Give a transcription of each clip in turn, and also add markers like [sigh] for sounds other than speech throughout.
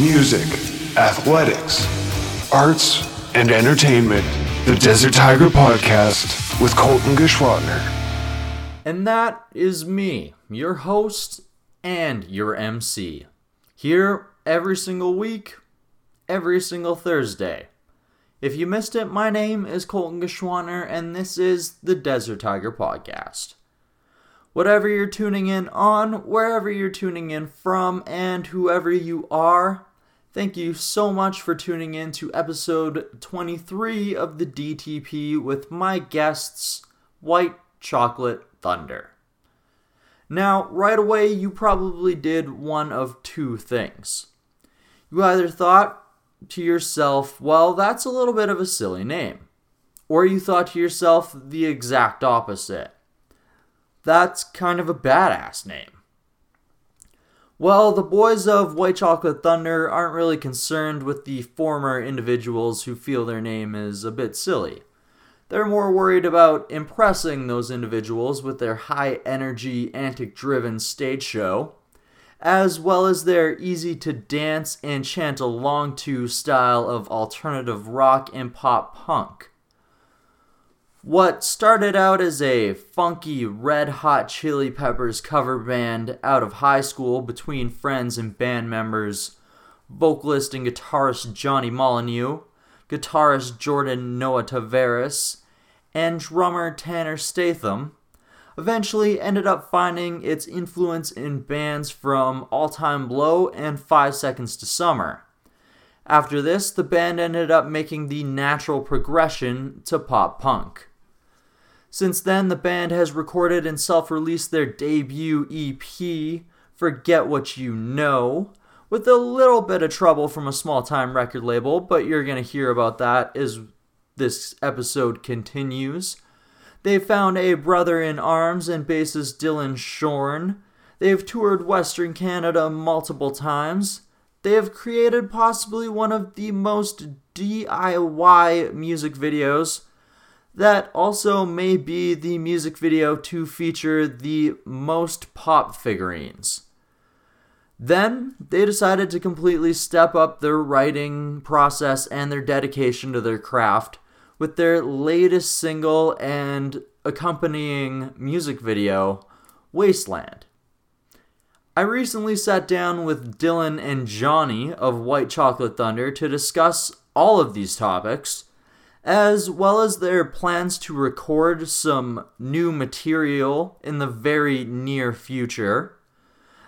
music, athletics, arts, and entertainment. The Desert Tiger Podcast with Colton Geschwantner. And that is me, your host and your MC. Here every single week, every single Thursday. If you missed it, my name is Colton Geschwantner, and this is the Desert Tiger Podcast. Whatever you're tuning in on, wherever you're tuning in from, and whoever you are, thank you so much for tuning in to episode 23 of the DTP with my guests, White Chocolate Thunder. Now, right away, you probably did one of two things. You either thought, to yourself, well, that's a little bit of a silly name. Or you thought to yourself the exact opposite. That's kind of a badass name. Well, the boys of White Chocolate Thunder aren't really concerned with the former individuals who feel their name is a bit silly. They're more worried about impressing those individuals with their high energy, antic driven stage show as well as their easy to dance and chant along to style of alternative rock and pop punk. What started out as a funky Red Hot Chili Peppers cover band out of high school between friends and band members, vocalist and guitarist Johnny Molyneux, guitarist Jordan Noah Tavares, and drummer Tanner Statham, eventually ended up finding its influence in bands from All Time Low and Five Seconds to Summer. After this, the band ended up making the natural progression to pop punk. Since then, the band has recorded and self released their debut EP, Forget What You Know, with a little bit of trouble from a small time record label, but you're going to hear about that as this episode continues. They've found a brother in arms and bassist Dylan Shorn. They've toured Western Canada multiple times. They have created possibly one of the most DIY music videos that also may be the music video to feature the most pop figurines. Then they decided to completely step up their writing process and their dedication to their craft with their latest single and accompanying music video, Wasteland. I recently sat down with Dylan and Johnny of White Chocolate Thunder to discuss all of these topics, as well as their plans to record some new material in the very near future,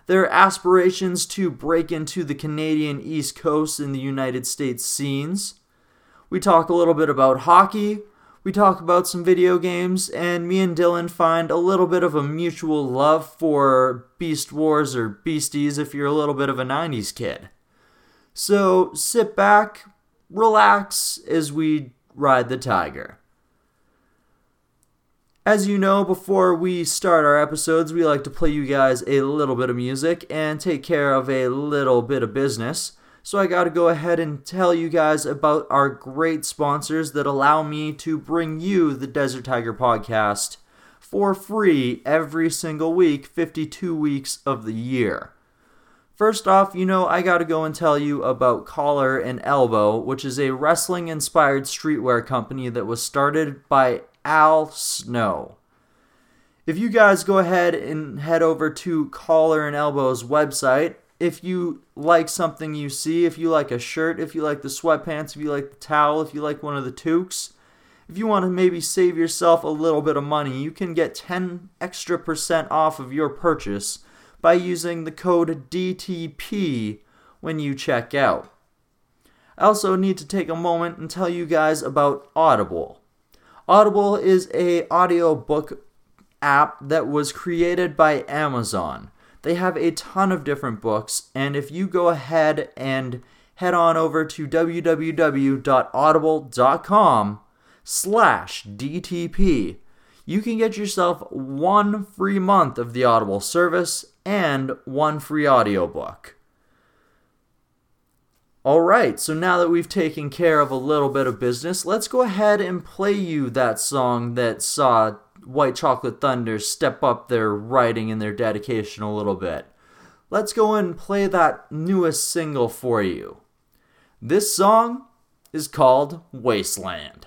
their aspirations to break into the Canadian East Coast in the United States scenes, we talk a little bit about hockey, we talk about some video games, and me and Dylan find a little bit of a mutual love for Beast Wars or Beasties if you're a little bit of a 90s kid. So sit back, relax as we ride the tiger. As you know, before we start our episodes, we like to play you guys a little bit of music and take care of a little bit of business. So I got to go ahead and tell you guys about our great sponsors that allow me to bring you the Desert Tiger podcast for free every single week, 52 weeks of the year. First off, you know, I got to go and tell you about Collar and Elbow, which is a wrestling inspired streetwear company that was started by Al Snow. If you guys go ahead and head over to Collar and Elbow's website, if you like something you see, if you like a shirt, if you like the sweatpants, if you like the towel, if you like one of the toques, if you want to maybe save yourself a little bit of money, you can get 10 extra percent off of your purchase by using the code DTP when you check out. I also need to take a moment and tell you guys about Audible. Audible is a audiobook app that was created by Amazon. They have a ton of different books, and if you go ahead and head on over to www.audible.com slash DTP, you can get yourself one free month of the Audible service and one free audiobook. All right, so now that we've taken care of a little bit of business, let's go ahead and play you that song that saw White Chocolate Thunder step up their writing and their dedication a little bit. Let's go and play that newest single for you. This song is called Wasteland.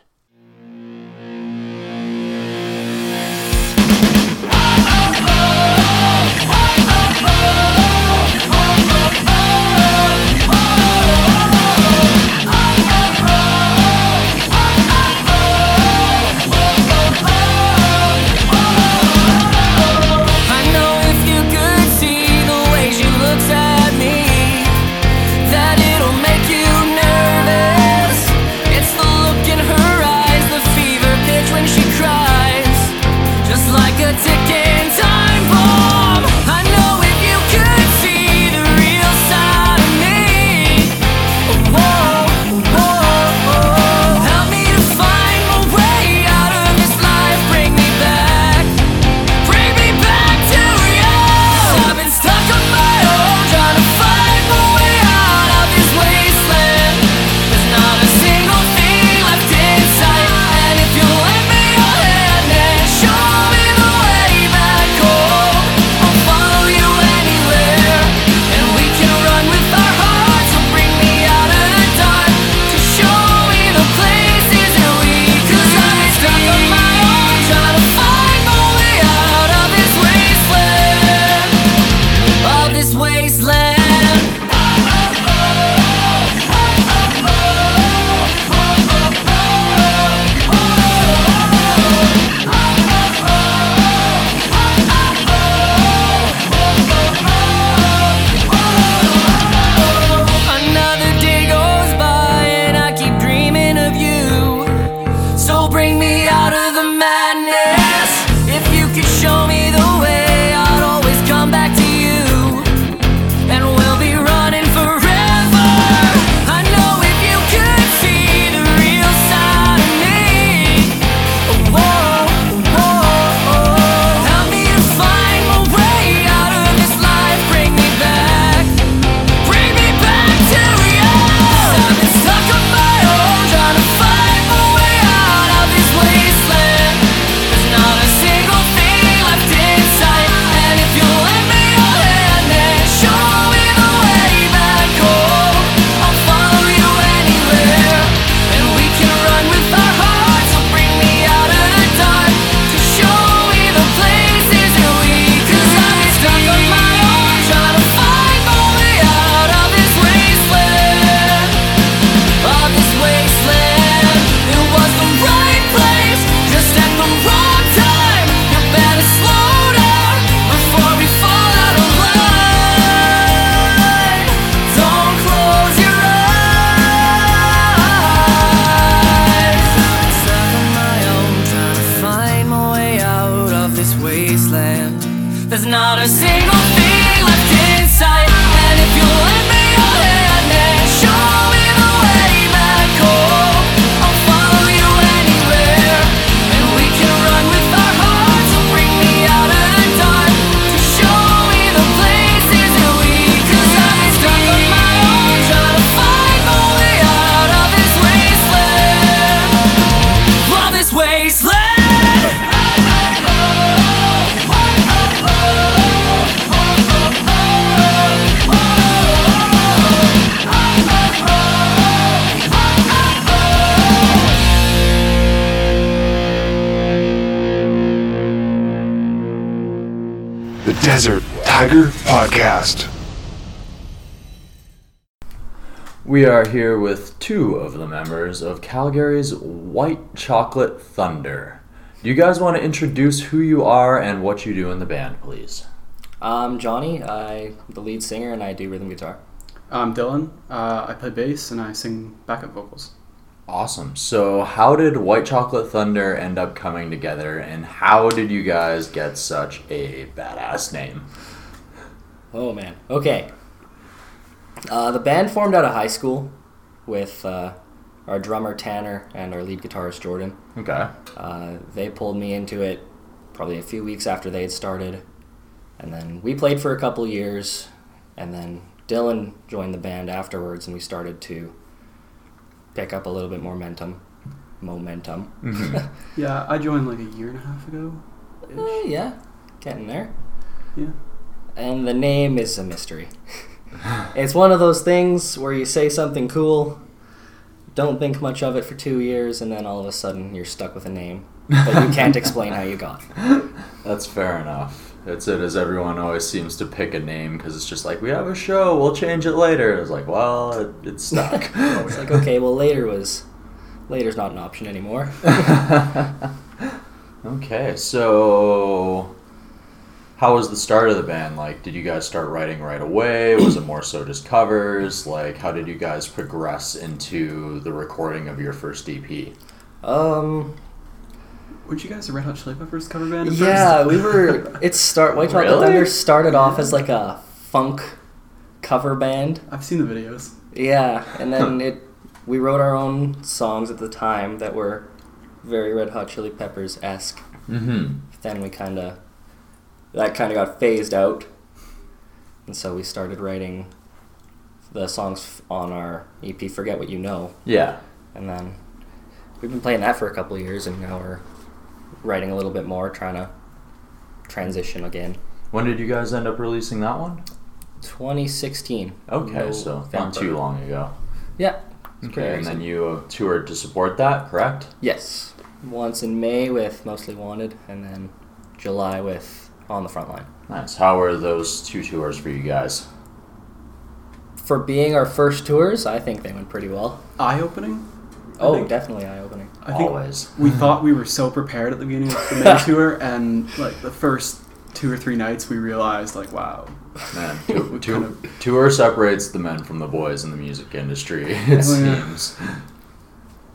We are here with two of the members of Calgary's White Chocolate Thunder. Do you guys want to introduce who you are and what you do in the band, please? I'm Johnny. I'm the lead singer and I do rhythm guitar. I'm Dylan. Uh, I play bass and I sing backup vocals. Awesome. So, how did White Chocolate Thunder end up coming together, and how did you guys get such a badass name? Oh man. Okay. Uh, the band formed out of high school with uh, our drummer Tanner and our lead guitarist Jordan. Okay. Uh, they pulled me into it probably a few weeks after they had started. And then we played for a couple years. And then Dylan joined the band afterwards, and we started to pick up a little bit more momentum. Momentum. Mm-hmm. [laughs] yeah, I joined like a year and a half ago. Uh, yeah, getting there. Yeah. And the name is a mystery. [laughs] it's one of those things where you say something cool, don't think much of it for two years, and then all of a sudden you're stuck with a name that you can't explain how you got. [laughs] That's fair enough. It's it as everyone always seems to pick a name because it's just like we have a show, we'll change it later. It's like, well, it, it's stuck. [laughs] It's like okay, well later was later's not an option anymore. [laughs] okay, so how was the start of the band? Like, did you guys start writing right away? Was it more so just covers? Like, how did you guys progress into the recording of your first EP? Um, Weren't you guys a Red Hot Chili Peppers cover band? At yeah, first? we were. [laughs] It's start White Chocolate Really? Thunder started off as like a funk cover band. I've seen the videos. Yeah, and then it we wrote our own songs at the time that were very Red Hot Chili Peppers esque. Mm-hmm. Then we kind of that kind of got phased out, and so we started writing the songs on our EP "Forget What You Know," Yeah. and then we've been playing that for a couple of years, and now we're writing a little bit more, trying to transition again. When did you guys end up releasing that one? 2016. Okay, so not too long ago. Yeah. Okay, and then you uh, toured to support that, correct? Yes. Once in May with Mostly Wanted, and then July with On the Front Line. Nice. How were those two tours for you guys? For being our first tours, I think they went pretty well. Eye opening. Oh, think- definitely eye opening. I think Always. we thought we were so prepared at the beginning of the main [laughs] tour, and like the first two or three nights, we realized like, wow, Man, tou- [laughs] We tou- kind of- tour separates the men from the boys in the music industry. [laughs] It Oh, yeah. seems.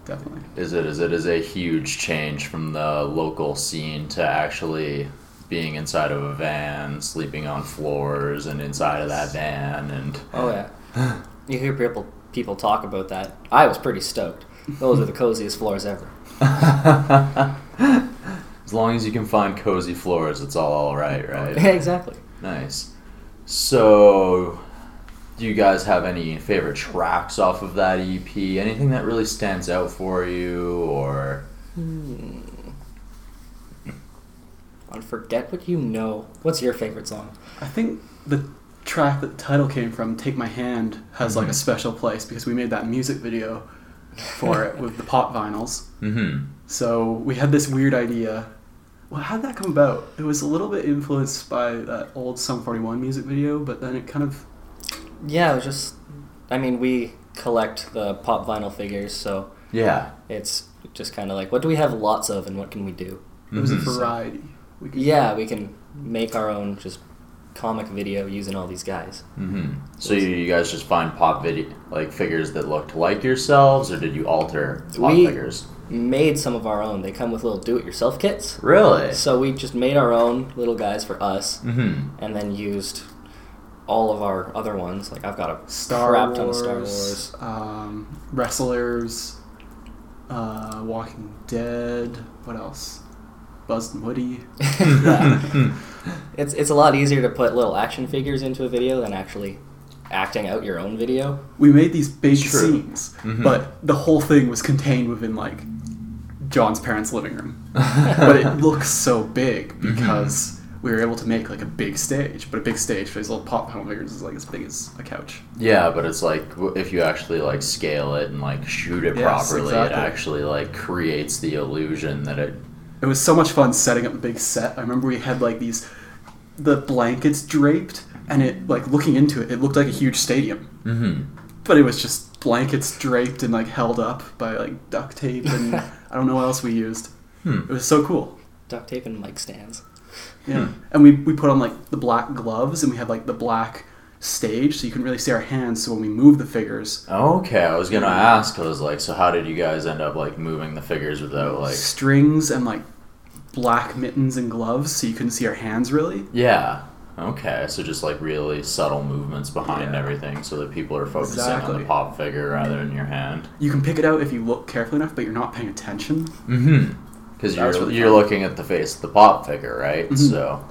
definitely. Is it? Is it? Is a huge change from the local scene to actually being inside of a van, sleeping on floors, and inside of that van, and Oh, yeah. you hear people people talk about that. I was pretty stoked. Those are the coziest floors ever. [laughs] as long as you can find cozy floors, it's all all right, right? exactly. Nice. So, do you guys have any favorite tracks off of that EP? Anything that really stands out for you, or hmm. On Forget What You Know. What's your favorite song? I think the track that the title came from, "Take My Hand," has like a special place because we made that music video for it with the pop vinyls. mm-hmm. So we had this weird idea. Well, how did that come about? It was a little bit influenced by that old Sum 41 music video, but then it kind of Yeah, it was just. I mean, we collect the pop vinyl figures, so Yeah. it's just kind of like, what do we have lots of, and what can we do? it was Mhm. a variety. We could, Yeah, we can make our own just comic video using all these guys. Mm-hmm. So you, you guys just find pop video like figures that looked like yourselves, or did you alter pop We- figures? Made some of our own. They come with little do-it-yourself kits. Really? So we just made our own little guys for us, Mm-hmm. and then used all of our other ones. Like I've got a Star crap Wars, ton of Star Wars. Um, wrestlers, uh, Walking Dead. What else? Buzz and Woody. yeah. [laughs] It's it's a lot easier to put little action figures into a video than actually acting out your own video. We made these big True. scenes, Mhm. but the whole thing was contained within like John's parents' living room. but it [laughs] looks so big because we were able to make like a big stage. But a big stage for these little pop vinyl figures is like as big as a couch. Yeah, but it's like if you actually like scale it and like shoot it Yes, properly, it actually like creates the illusion that it. It was so much fun setting up a big set. I remember we had like these the blankets draped and it like looking into it, it looked like a huge stadium. Mm-hmm. But it was just blankets draped and like held up by like duct tape and [laughs] I don't know what else we used. Hmm. It was so cool. Duct tape and mic stands. Yeah. And we, we put on like the black gloves and we had like the black stage so you couldn't really see our hands so when we moved the figures Okay, I was gonna ask. I was like, so how did you guys end up like moving the figures without like? strings and like black mittens and gloves so you couldn't see our hands really. Yeah. Okay, so just like really subtle movements behind Yeah. everything, so that people are focusing on the pop figure rather than your hand. You can pick it out if you look carefully enough but you're not paying attention. Mm-hmm. Because you're really you're fun. looking at the face of the pop figure, right? Mhm. So.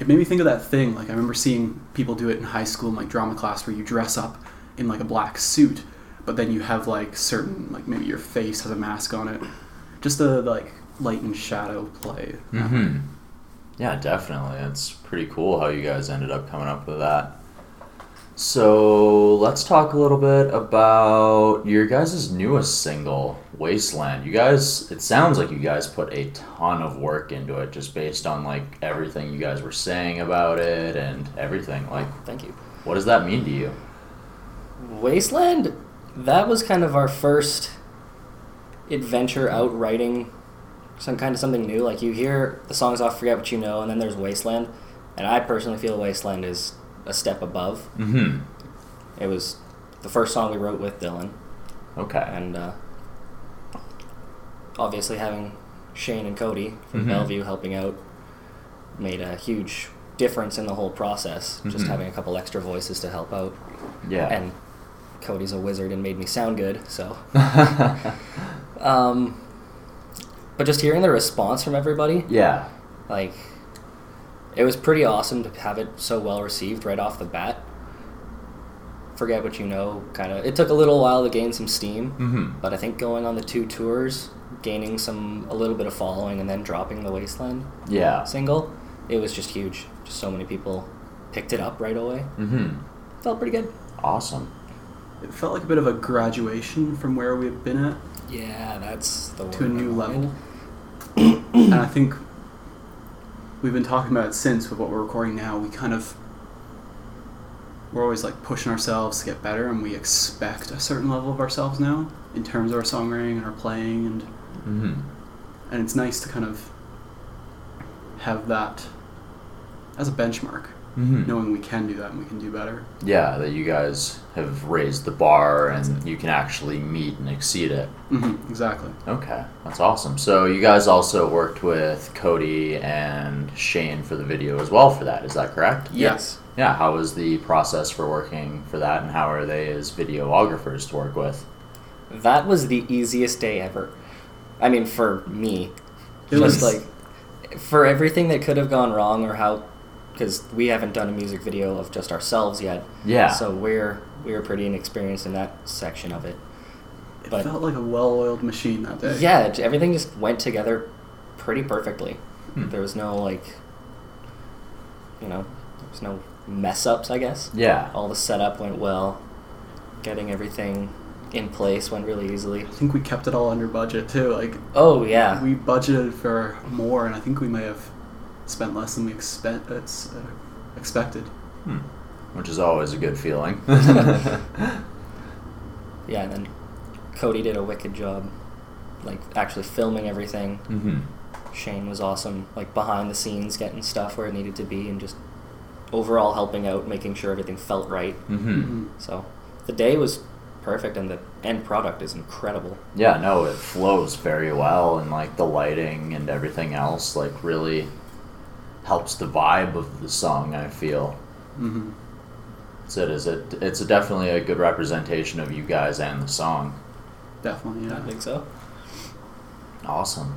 It made me think of that thing. Like I remember seeing people do it in high school in like drama class, where you dress up in like a black suit, but then you have like certain like maybe your face has a mask on it. Just the like light and shadow play. Mm-hmm. Yeah, definitely. It's pretty cool how you guys ended up coming up with that. So let's talk a little bit about your guys' newest single, Wasteland. You guys, it sounds like you guys put a ton of work into it just based on like everything you guys were saying about it and everything. Like, Thank you. what does that mean to you? Wasteland, that was kind of our first adventure out writing some kind of something new. Like you hear the songs off Forget What You Know, and then there's Wasteland. And I personally feel Wasteland is a step above. Mm-hmm. It was the first song we wrote with Dylan. Okay. And uh, obviously having Shane and Cody from Mhm. Bellevue helping out made a huge difference in the whole process. Just Mhm. having a couple extra voices to help out. Yeah. And Cody's a wizard and made me sound good, so. [laughs] Um, but just hearing the response from everybody, yeah. like, it was pretty awesome to have it so well received right off the bat. Forget what you know, kind of. It took a little while to gain some steam, Mm-hmm. but I think going on the two tours, gaining some a little bit of following, and then dropping the Wasteland Yeah. single, it was just huge. Just so many people picked it up right away. Mm-hmm. Felt pretty good. Awesome. It felt like a bit of a graduation from where we've been at Yeah, that's the word. to a I new wanted. level. and I think we've been talking about it since with what we're recording now. We kind of we're always like pushing ourselves to get better, and we expect a certain level of ourselves now in terms of our songwriting and our playing, and Mm-hmm. and it's nice to kind of have that as a benchmark, Mm-hmm. knowing we can do that and we can do better. Yeah, that you guys have raised the bar and you can actually meet and exceed it. hmm exactly. Okay, that's awesome. So you guys also worked with Cody and Shane for the video as well for that. Is that correct? Yes. Yeah. How was the process for working for that, and how are they as videographers to work with? That was the easiest day ever. I mean, for me. It Just was- like, for everything that could have gone wrong or how, because we haven't done a music video of just ourselves yet. Yeah. So we're we're pretty inexperienced in that section of it. It But- felt like a well-oiled machine that day. Yeah, everything just went together pretty perfectly. Hmm. There was no like, you know, there was no mess ups. I guess. Yeah. All the setup went well. Getting everything in place went really easily. I think we kept it all under budget too. Like Oh yeah. we budgeted for more, and I think we may have spent less than we expect. Uh, expected. Hmm. Which is always a good feeling. [laughs] [laughs] Yeah, and then Cody did a wicked job, like actually filming everything. mm-hmm. Shane was awesome, like behind the scenes, getting stuff where it needed to be, and just overall helping out, making sure everything felt right. Mm-hmm. So the day was perfect, and the end product is incredible. Yeah, no, it flows very well, and like the lighting and everything else, like really helps the vibe of the song. I feel hmm so it is it. It's definitely a good representation of you guys and the song. Definitely, yeah. I think so. Awesome.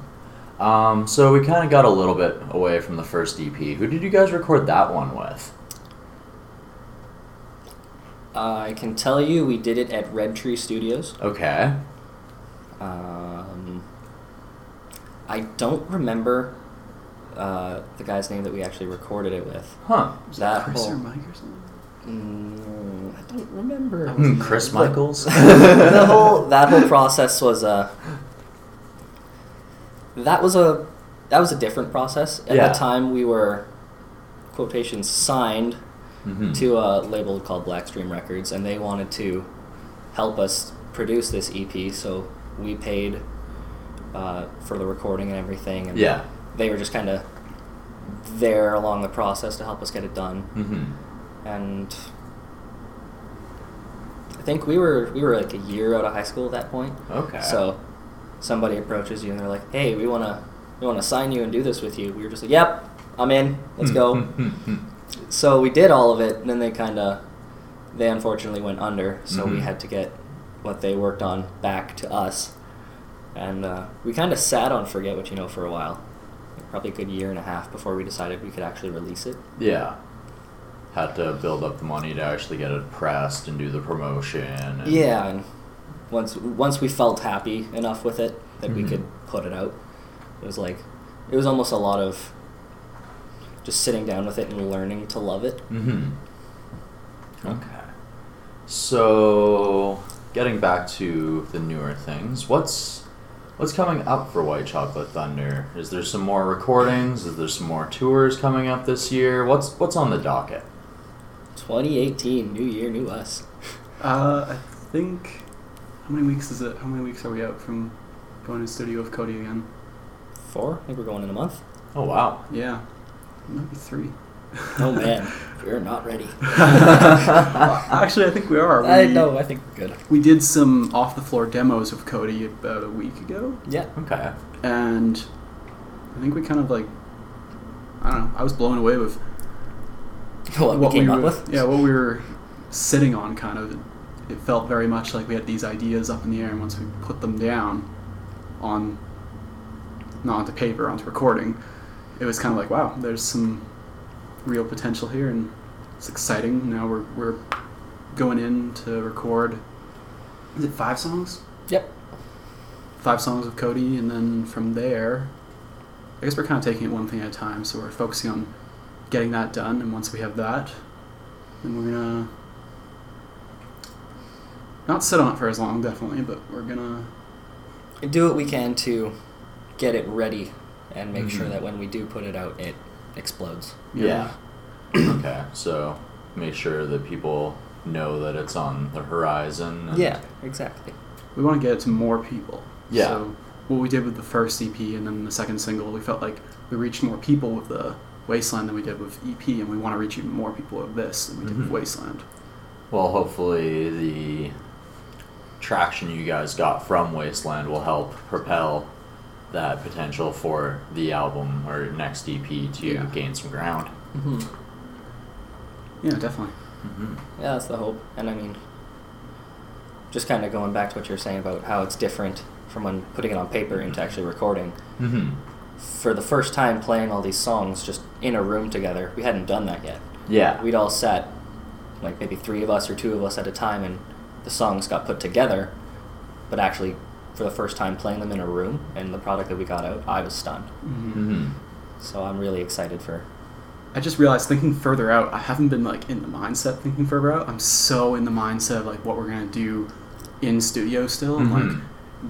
Um, so we kind of got a little bit away from the first EP. Who did you guys record that one with? I can tell you, we did it at Red Tree Studios. Okay. Um, I don't remember uh, the guy's name that we actually recorded it with. Huh. Was That that Chris whole- or Mike or something? Mm, I don't remember. I wasn't Hmm, Chris there. Michaels. [laughs] the whole that whole process was a that was a that was a different process. At Yeah. the time, we were quotations signed Mhm. to a label called Blackstream Records, and they wanted to help us produce this EP. So we paid uh, for the recording and everything, and Yeah. they were just kind of there along the process to help us get it done Mm-hmm. and I think we were we were like a year out of high school at that point. Okay. So somebody approaches you and they're like, "Hey, we wanna we wanna sign you and do this with you." We were just like, "Yep, I'm in. Let's go." Mm-hmm. So we did all of it, and then they kind of they unfortunately went under, so we Mhm. had to get what they worked on back to us, and uh, we kind of sat on "Forget What You Know" for a while, probably a good year and a half before we decided we could actually release it. Yeah. Had to build up the money to actually get it pressed and do the promotion. And Yeah, and once once we felt happy enough with it that we Mhm. could put it out, it was like it was almost a lot of just sitting down with it and learning to love it. Mm-hmm. Okay. So, getting back to the newer things, what's what's coming up for White Chocolate Thunder? Is there some more recordings? Is there some more tours coming up this year? What's what's on the docket? 2018, new year, new us. [laughs] Uh, I think. How many weeks is it? How many weeks are we out from going to the studio with Cody again? Four? I think we're going in a month. Oh wow. Yeah, maybe three. Oh man, [laughs] we're not ready. Actually, I think we are. We, I know. I think we're good. We did some off the floor demos of Cody about a week ago, Yeah. Okay. and I think we kind of like. I don't know. I was blown away with What, we came we up were, with? Yeah, what we were sitting on, kind of. It, it felt very much like we had these ideas up in the air, and once we put them down on, not onto paper, onto recording, it was kind of like, wow, there's some real potential here, and it's exciting. Now we're we're going in to record. Is it five songs? Yep. Five songs with Cody, and then from there, I guess we're kind of taking it one thing at a time. So we're focusing on getting that done, and once we have that, then we're gonna not sit on it for as long, definitely, but we're gonna Do what we can to get it ready and make sure Mhm. that when we do put it out, it explodes. Yeah. [clears throat] okay. So make sure that people know that it's on the horizon. and- Yeah, exactly. we want to get it to more people. Yeah. So what we did with the first EP and then the second single, we felt like we reached more people with the Wasteland than we did with EP, and we want to reach even more people with this than we did Mhm. with Wasteland. Well, hopefully the traction you guys got from Wasteland will help propel that potential for the album or next EP to Yeah. gain some ground. hmm Yeah, definitely. Mm-hmm. Yeah, that's the hope. And I mean, just kind of going back to what you're saying about how it's different from when putting it on paper into actually recording. Mm-hmm. For the first time playing all these songs just in a room together, we hadn't done that yet. Yeah. We'd all sat, like maybe three of us or two of us at a time, and the songs got put together. But actually, for the first time playing them in a room and the product that we got out, I was stunned. Mm-hmm. So I'm really excited for. I just realized thinking further out, I haven't been like in the mindset thinking further out. I'm so in the mindset of like what we're gonna do in studio still, and like Mhm.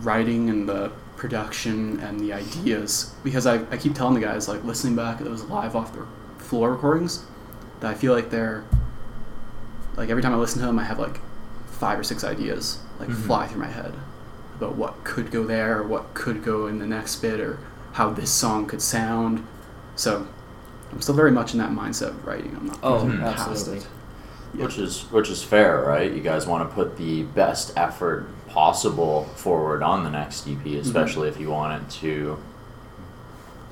writing and the production and the ideas. Because I, I keep telling the guys like listening back at those live off the floor recordings, that I feel like they're like every time I listen to them, I have like five or six ideas like Mhm. fly through my head about what could go there, or what could go in the next bit, or how this song could sound. So I'm still very much in that mindset of writing. I'm not Oh, thinking past absolutely. it. Yeah. Which is which is fair, right? You guys want to put the best effort possible forward on the next EP, mm-hmm. especially if you want it to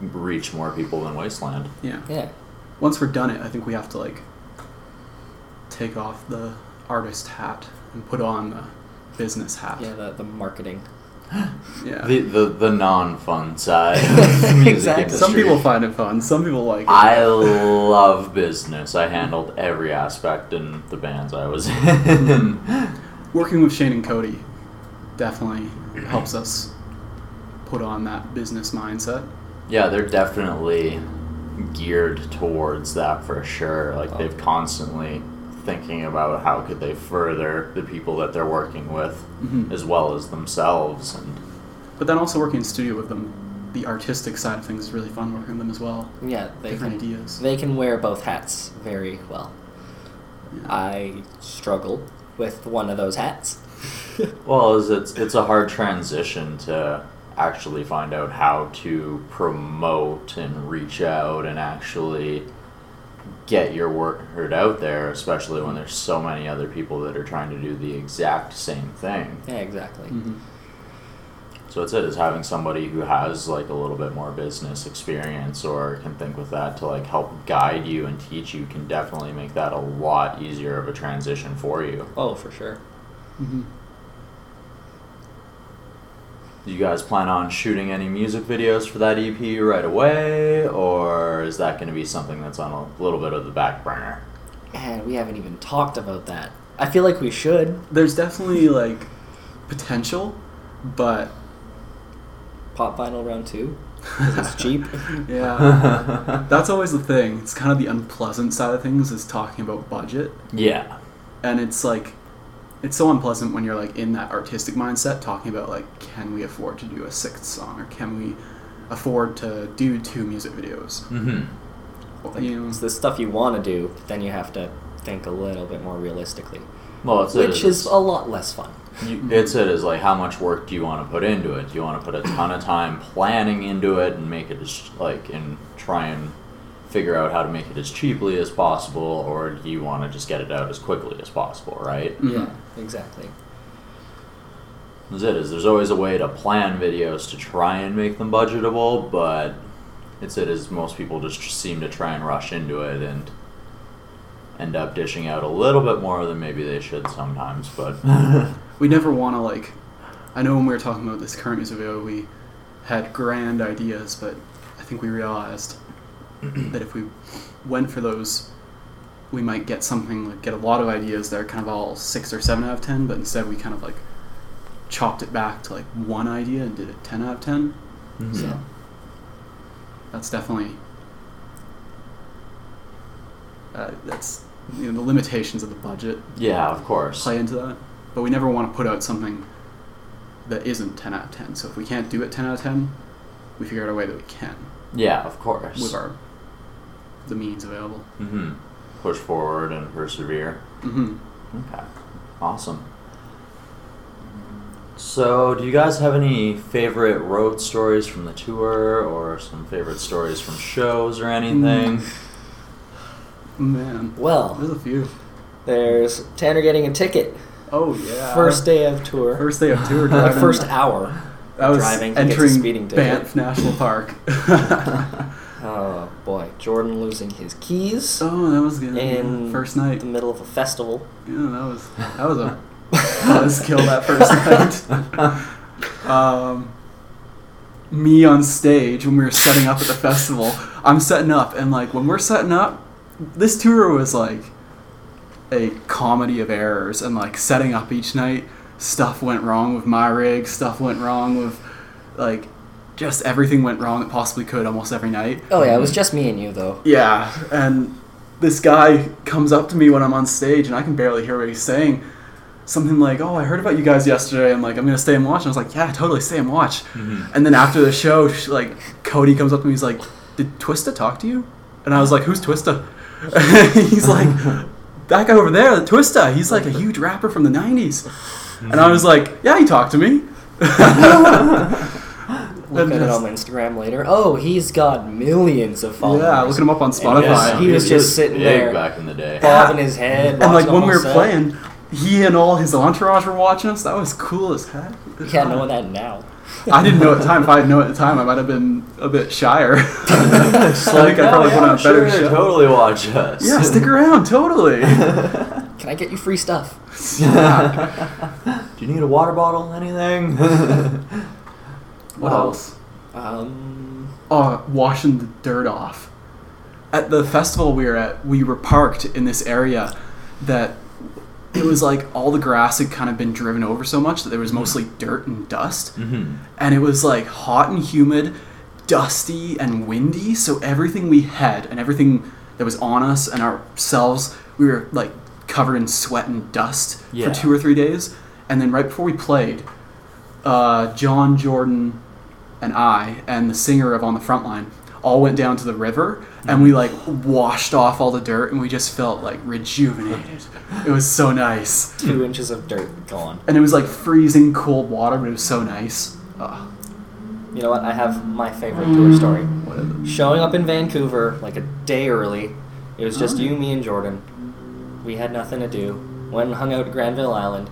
reach more people than Wasteland. Yeah. Yeah. Once we're done it, I think we have to like take off the artist hat and put on the business hat. Yeah, the, the marketing. [gasps] Yeah. The the, the non fun side [laughs] music Exactly. industry. Some people find it fun. Some people like it. I love business. I handled every aspect in the bands I was in. [laughs] Working with Shane and Cody definitely helps us put on that business mindset. yeah, they're definitely geared towards that for sure. Like they've oh. constantly thinking about how could they further the people that they're working with Mhm. as well as themselves and But then also working in studio with them, the artistic side of things is really fun working with them as well. Yeah, they Different can, ideas. They can wear both hats very well. Yeah. I struggle with one of those hats. [laughs] Well, is it's it's a hard transition to actually find out how to promote and reach out and actually get your word out there, especially when there's so many other people that are trying to do the exact same thing. Yeah, exactly. Mhm. So it's it is having somebody who has like a little bit more business experience or can think with that to like help guide you and teach you can definitely make that a lot easier of a transition for you. Oh, for sure. Mhm. Do you guys plan on shooting any music videos for that EP right away, or is that going to be something that's on a little bit of the back burner? And we haven't even talked about that. I feel like we should. There's definitely like potential, but Pop vinyl round two. [laughs] it's cheap. Yeah, [laughs] [laughs] that's always the thing. It's kind of the unpleasant side of things is talking about budget, Yeah. and it's like, it's so unpleasant when you're like in that artistic mindset, talking about like, can we afford to do a sixth song, or can we afford to do two music videos? Mm-hmm. Well, you know, It's the stuff you want to do, but then you have to think a little bit more realistically, Well, it's it. which is a lot less fun. You, it's it is like how much work do you want to put into it? Do you want to put a ton of time planning into it and make it as like and try and figure out how to make it as cheaply as possible, or do you want to just get it out as quickly as possible? Right? Mhm. Yeah, exactly. That's it. Is there's always a way to plan videos to try and make them budgetable, but it's it is most people just seem to try and rush into it and end up dishing out a little bit more than maybe they should sometimes. But [laughs] we never want to like i know when we were talking about this current music video we had grand ideas but i think we realized [clears throat] that if we went for those we might get something like get a lot of ideas that are kind of all six or seven out of ten but instead we kind of like chopped it back to like one idea and did it 10 out of 10 so that's definitely uh, that's you know the limitations of the budget yeah, of course. play into that. But we never want to put out something that isn't 10 out of 10. So if we can't do it 10 out of 10, we figure out a way that we can Yeah, of course. with our the means available. hmm Push forward and persevere. hmm Okay. Awesome. So, do you guys have any favorite road stories from the tour or some favorite stories from shows or anything? Man, Well, there's a few. there's Tanner getting a ticket. Oh yeah, First day of tour. first day of tour [laughs] driving. first hour. that was driving to get the entering speeding ticket. Banff National Park. [laughs] [laughs] Oh boy, Jordan losing his keys oh, that was good. in. First night. the middle of a festival. Yeah, that was that was a [laughs] that was kill that first night. [laughs] um, me on stage when we were setting up at the festival. I'm setting up, and like when we're setting up, this tour was like a comedy of errors, and like setting up each night, stuff went wrong with my rig, stuff went wrong with like just everything went wrong that possibly could almost every night. Oh yeah, it was just me and you though. Yeah, and this guy comes up to me when I'm on stage, and I can barely hear what he's saying. Something like, "Oh, I heard about you guys yesterday. I'm like, I'm gonna stay and watch." And I was like, "Yeah, totally, stay and watch." Mm-hmm. And then after the show, sh- like Cody comes up to me, he's like, "Did Twista talk to you?" And I was like, "Who's Twista?" [laughs] he's like, "That guy over there, Twista. He's like a huge rapper from the '90s." And I was like, "Yeah, he talked to me." [laughs] [laughs] Look And at it on Instagram later. Oh, he's got millions of followers. Yeah, looking him up on Spotify. Yeah, he was just sitting there. back in the day. bobbing his head. and like when we were set. playing, he and all his entourage were watching us. That was cool as heck. Yeah, knowing that now. I didn't know at the time. If I had known at the time, I might have been a bit shyer. [laughs] I think I probably "Oh, put on a better sure, show. Totally watch us. Yeah, stick around. Totally. [laughs] Can I get you free stuff? Yeah. [laughs] Do you need a water bottle? Anything? What else? Um, Oh, washing the dirt off. At the festival we were at, we were parked in this area that it was like all the grass had kind of been driven over so much that there was mostly dirt and dust. hmm and it was like hot and humid, dusty and windy. So everything we had and everything that was on us and ourselves, we were like covered in sweat and dust Yeah. for two or three days. And then right before we played, uh, John Jordan and I and the singer of On the Front Line all went down to the river and we like washed off all the dirt and we just felt like rejuvenated. It was so nice. two inches of dirt gone. And it was like freezing cold water, but it was so nice. Ugh. You know what? I have my favorite tour mm. story. Showing up in Vancouver like a day early. It was just Oh. you, me, and Jordan. We had nothing to do. Went and hung out at Granville Island.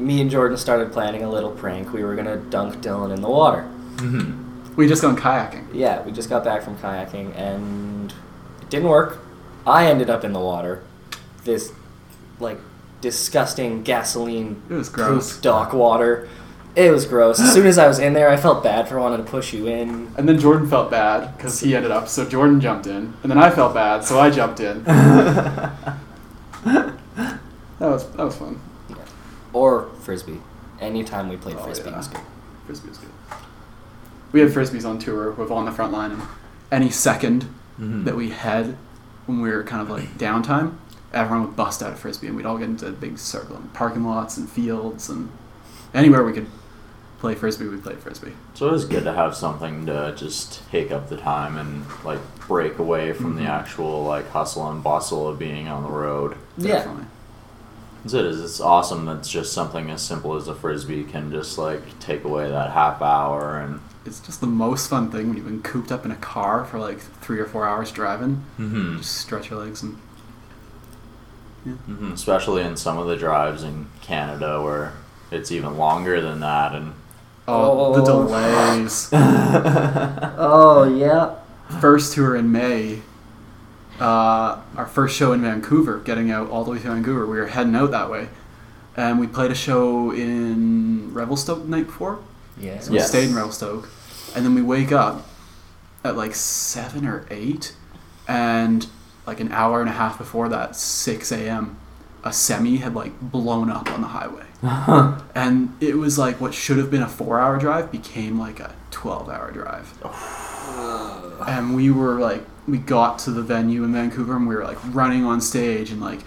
Me and Jordan started planning a little prank. We were gonna dunk Dylan in the water. hmm We just gone kayaking. Yeah, we just got back from kayaking and it didn't work. I ended up in the water. This like disgusting gasoline It was poop gross. dock water. It was gross. As soon as I was in there, I felt bad for wanting to push you in. And then Jordan felt bad because he ended up, so Jordan jumped in. And then I felt bad, so I jumped in. [laughs] that was that was fun. Or frisbee. Anytime we played Oh, frisbee yeah. was good. Frisbee was good. we had frisbees on tour with on the front line, and any 2nd Mhm. that we had when we were kind of like downtime, everyone would bust out a frisbee, and we'd all get into a big circle in parking lots and fields and anywhere we could play frisbee, we played frisbee. So it was good to have something to just take up the time and like break away from the actual like hustle and bustle of being on the road. Yeah. Definitely. That's it is. It's awesome. That's just something as simple as a frisbee can just like take away that half hour and. It's just the most fun thing when you've been cooped up in a car for like three or four hours driving. hmm Just stretch your legs and hmm Especially in some of the drives in Canada where it's even longer than that and. oh, the Oh. delays. [laughs] Oh yeah. first tour in May, uh, our first show in Vancouver, getting out all the way to Vancouver. We were heading out that way. And we played a show in Revelstoke the night before. Yeah. So we Yes. stayed in Revelstoke. And then we wake up at like 7 or 8. And like an hour and a half before that, 6 a.m., a semi had like blown up on the highway. [laughs] and it was like what should have been a four hour drive became like a 12 hour drive. and we were like, we got to the venue in Vancouver and we were like running on stage and like,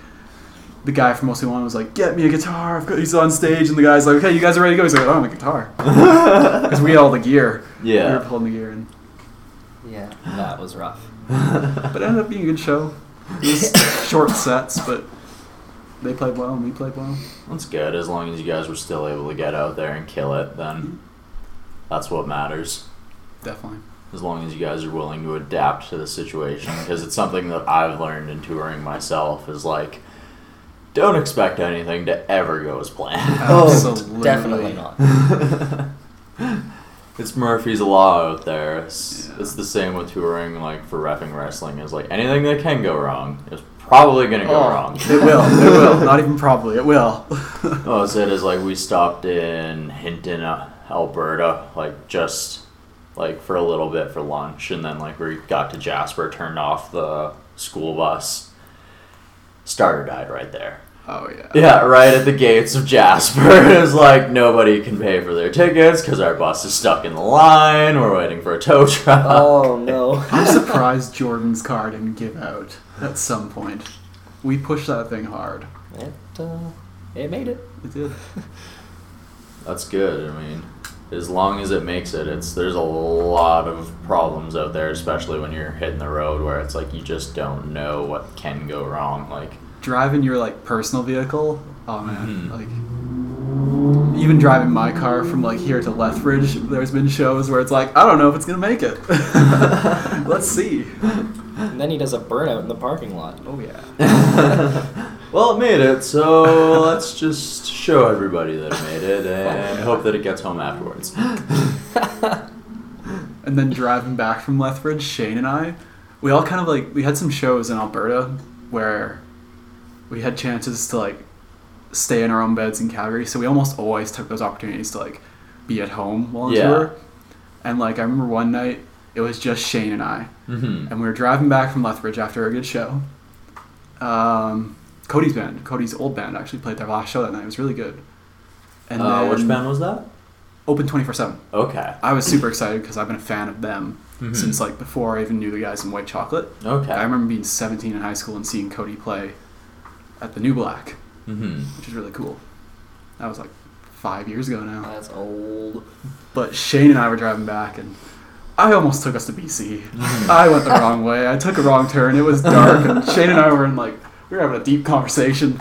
the guy from Mostly One was like, "Get me a guitar." I've got, he's on stage, and the guy's like, "Okay, you guys are ready to go." He's like, "I don't have a guitar," [laughs] because we had all the gear. Yeah. we were pulling the gear, and Yeah. That was rough. but it ended up being a good show. It was [laughs] short sets, but they played well and we played well. That's good. As long as you guys were still able to get out there and kill it, then mm-hmm. that's what matters. Definitely. As long as you guys are willing to adapt to the situation, because it's something that I've learned in touring myself is like, don't expect anything to ever go as planned. [laughs] Absolutely. Definitely not. [laughs] It's Murphy's Law out there. It's, Yeah. it's the same with touring, like for refing wrestling. Is like anything that can go wrong is probably gonna go Oh, wrong. It will. It will. [laughs] Not even probably. It will. Oh, so it is like we stopped in Hinton, uh, Alberta, like just like for a little bit for lunch, and then like we got to Jasper, turned off the school bus. Starter died right there. oh yeah. Yeah, right at the gates of Jasper. [laughs] it's like nobody can pay for their tickets because our bus is stuck in the line. We're waiting for a tow truck. Oh [laughs] no. I'm surprised Jordan's car didn't give out at some point. We pushed that thing hard. It, uh, it made it. It did. That's good. I mean, as long as it makes it, it's there's a lot of problems out there, especially when you're hitting the road where it's like you just don't know what can go wrong. Like, Driving your like personal vehicle. Oh man. Mhm. Like even driving my car from like here to Lethbridge, there's been shows where it's like I don't know if it's gonna make it. [laughs] [laughs] Let's see. And then he does a burnout in the parking lot. Oh yeah. [laughs] well, it made it, so [laughs] let's just show everybody that it made it and hope that it gets home afterwards. [laughs] And then driving back from Lethbridge, Shane and I, we all kind of like we had some shows in Alberta where we had chances to like stay in our own beds in Calgary, so we almost always took those opportunities to like be at home while on Yeah. tour. And like I remember one night it was just Shane and I, hmm and we were driving back from Lethbridge after a good show. Um, Cody's band, Cody's old band, actually played their last show that night. It was really good. And Uh, which band was that? Open twenty four seven. Okay. I was super excited because I've been a fan of them Mhm. since like before I even knew the guys in White Chocolate. Okay. I remember being 17 in high school and seeing Cody play at the New Black, hmm which is really cool. That was like five years ago now. That's old. But Shane and I were driving back, and I almost took us to BC. I went the wrong way. I took a wrong turn. It was dark, and Shane and I were in like we were having a deep conversation.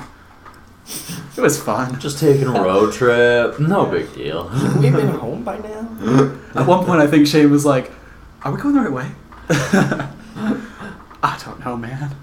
It was fun. Just taking a road trip. No big deal. We've been home by now. [laughs] At one point, I think Shane was like, "Are we going the right way?" [laughs] I don't know, man.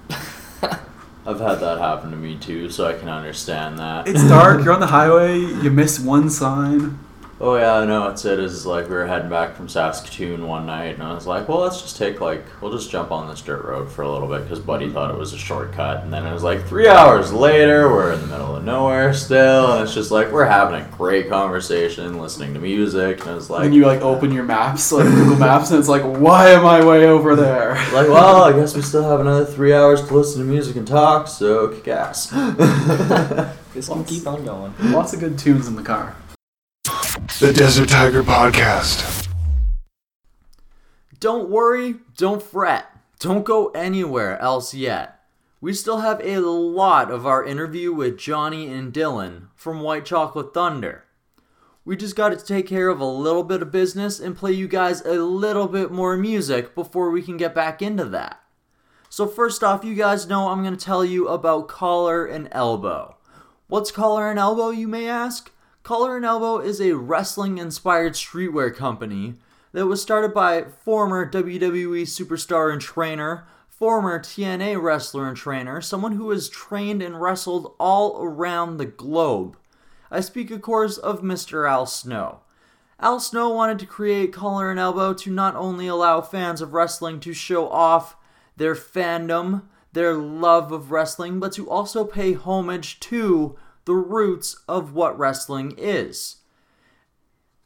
I've had that happen to me too, so I can understand that. It's dark. [laughs] You're on the highway. You miss one sign. Oh yeah, I know. It's it is like we were heading back from Saskatoon one night, and I was like, "Well, let's just take like we'll just jump on this dirt road for a little bit," because Buddy thought it was a shortcut, and then it was like three hours later, we're in the middle of nowhere still, and it's just like we're having a great conversation, listening to music, and it's like, and you like open your maps, like Google Maps, and it's like, why am I way over there? [laughs] like, well, I guess we still have another three hours to listen to music and talk, so kick ass. [laughs] This can keep on going. Lots of good tunes in the car. The Desert Tiger Podcast. Don't worry, don't fret, don't go anywhere else yet. We still have a lot of our interview with Johnny and Dylan from White Chocolate Thunder. We just got to take care of a little bit of business and play you guys a little bit more music before we can get back into that. So, first off, you guys know I'm going to tell you about Collar and Elbow. What's Collar and Elbow, you may ask? Collar and Elbow is a wrestling inspired streetwear company that was started by former WWE superstar and trainer, former TNA wrestler and trainer, someone who has trained and wrestled all around the globe. I speak, of course, of Mr. Al Snow. Al Snow wanted to create Collar and Elbow to not only allow fans of wrestling to show off their fandom, their love of wrestling, but to also pay homage to the roots of what wrestling is.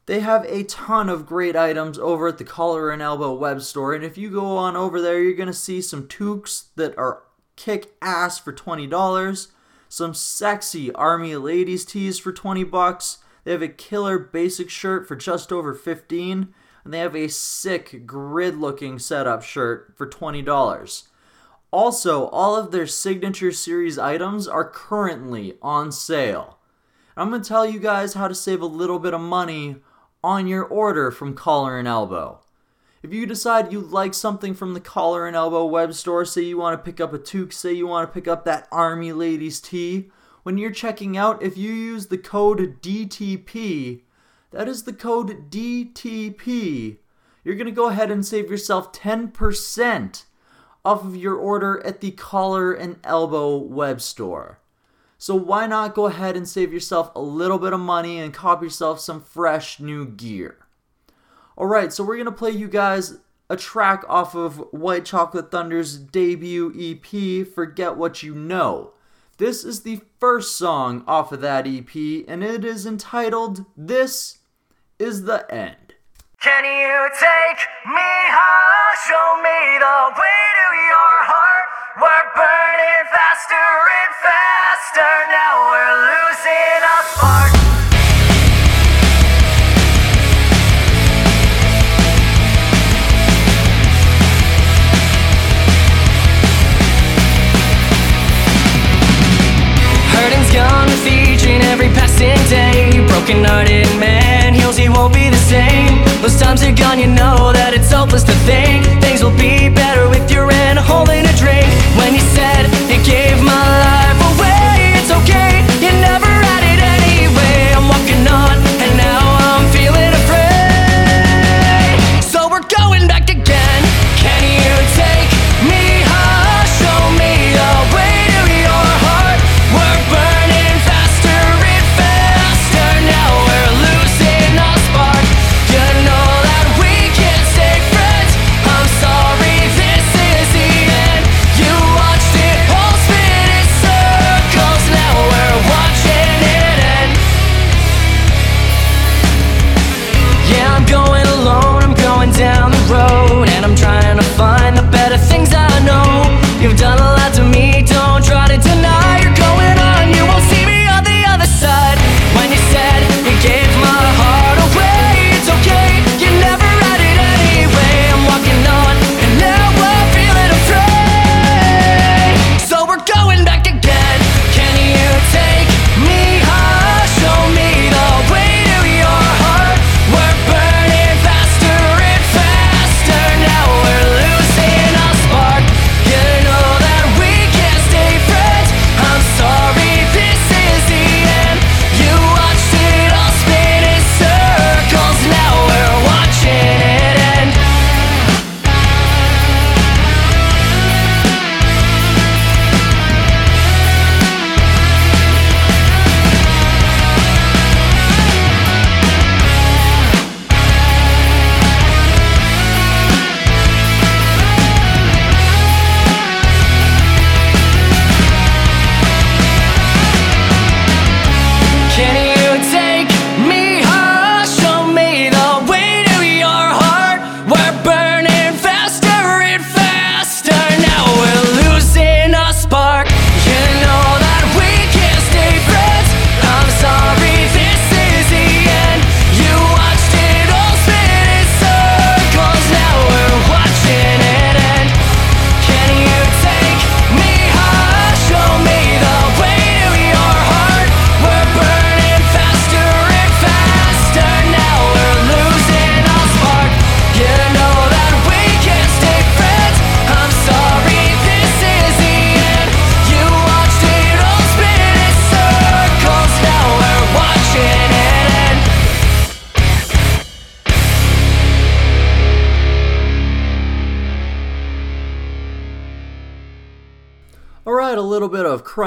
They have a ton of great items over at the Collar and Elbow web store, and if you go on over there, you're going to see some toques that are kick ass for $20, some sexy Army ladies tees for 20 bucks. They have a killer basic shirt for just over 15, and they have a sick grid looking setup shirt for $20. Also, all of their signature series items are currently on sale. I'm going to tell you guys how to save a little bit of money on your order from Collar and Elbow. If you decide you like something from the Collar and Elbow web store, say you want to pick up a toque, say you want to pick up that Army Ladies tee, when you're checking out, if you use the code DTP, that is the code DTP, you're going to go ahead and save yourself 10% off of your order at the Collar and Elbow web store. So why not go ahead and save yourself a little bit of money and cop yourself some fresh new gear? Alright, so we're to play you guys a track off of White Chocolate Thunder's debut EP, Forget What You Know. This is the first song off of that EP, and it is entitled This is the End. Can you take me high? Show me the way to your heart. We're burning faster and faster. Now we're losing a spark. Hurting's gone with each and every passing day. Broken hearted Those times are gone, you know that it's hopeless to think things will be better with your hand holding a drink. When you said you gave my life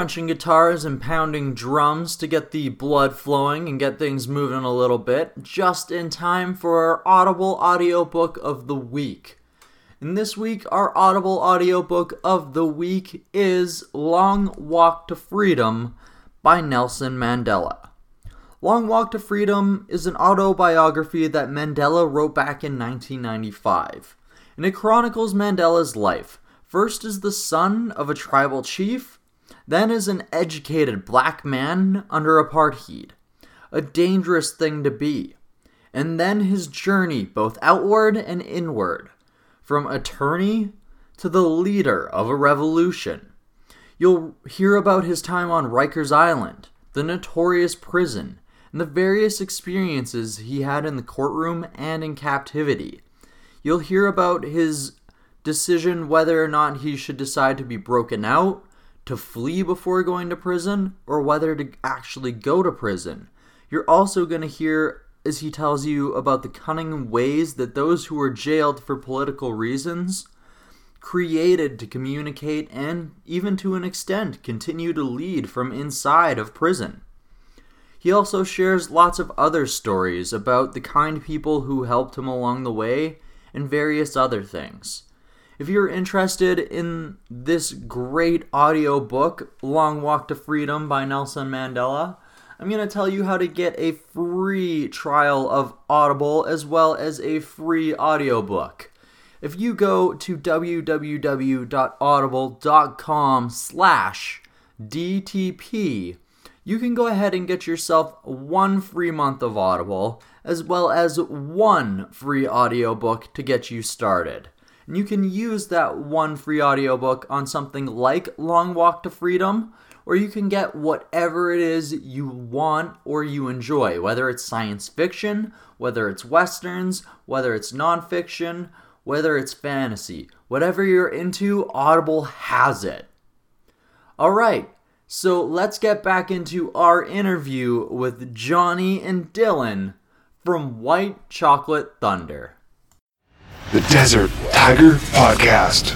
crunching guitars and pounding drums to get the blood flowing and get things moving a little bit, just in time for our Audible audiobook of the week. And this week, our Audible audiobook of the week is Long Walk to Freedom by Nelson Mandela. Long Walk to Freedom is an autobiography that Mandela wrote back in 1995, and it chronicles Mandela's life first as the son of a tribal chief, then as an educated black man under apartheid, a dangerous thing to be, and then his journey both outward and inward, from attorney to the leader of a revolution. You'll hear about his time on Rikers Island, the notorious prison, and the various experiences he had in the courtroom and in captivity. You'll hear about his decision whether or not he should decide to be broken out, to flee before going to prison, or whether to actually go to prison. You're also going to hear as he tells you about the cunning ways that those who were jailed for political reasons created to communicate and, even to an extent, continue to lead from inside of prison. He also shares lots of other stories about the kind people who helped him along the way and various other things. If you're interested in this great audio book, Long Walk to Freedom by Nelson Mandela, I'm going to tell you how to get a free trial of Audible as well as a free audiobook. If you go to www.audible.com slash DTP, you can go ahead and get yourself one free month of Audible as well as one free audiobook to get you started. And you can use that one free audiobook on something like Long Walk to Freedom, or you can get whatever it is you want or you enjoy, whether it's science fiction, whether it's westerns, whether it's nonfiction, whether it's fantasy. Whatever you're into, Audible has it. All right, so let's get back into our interview with Johnny and Dylan from White Chocolate Thunder. The Desert Tiger Podcast.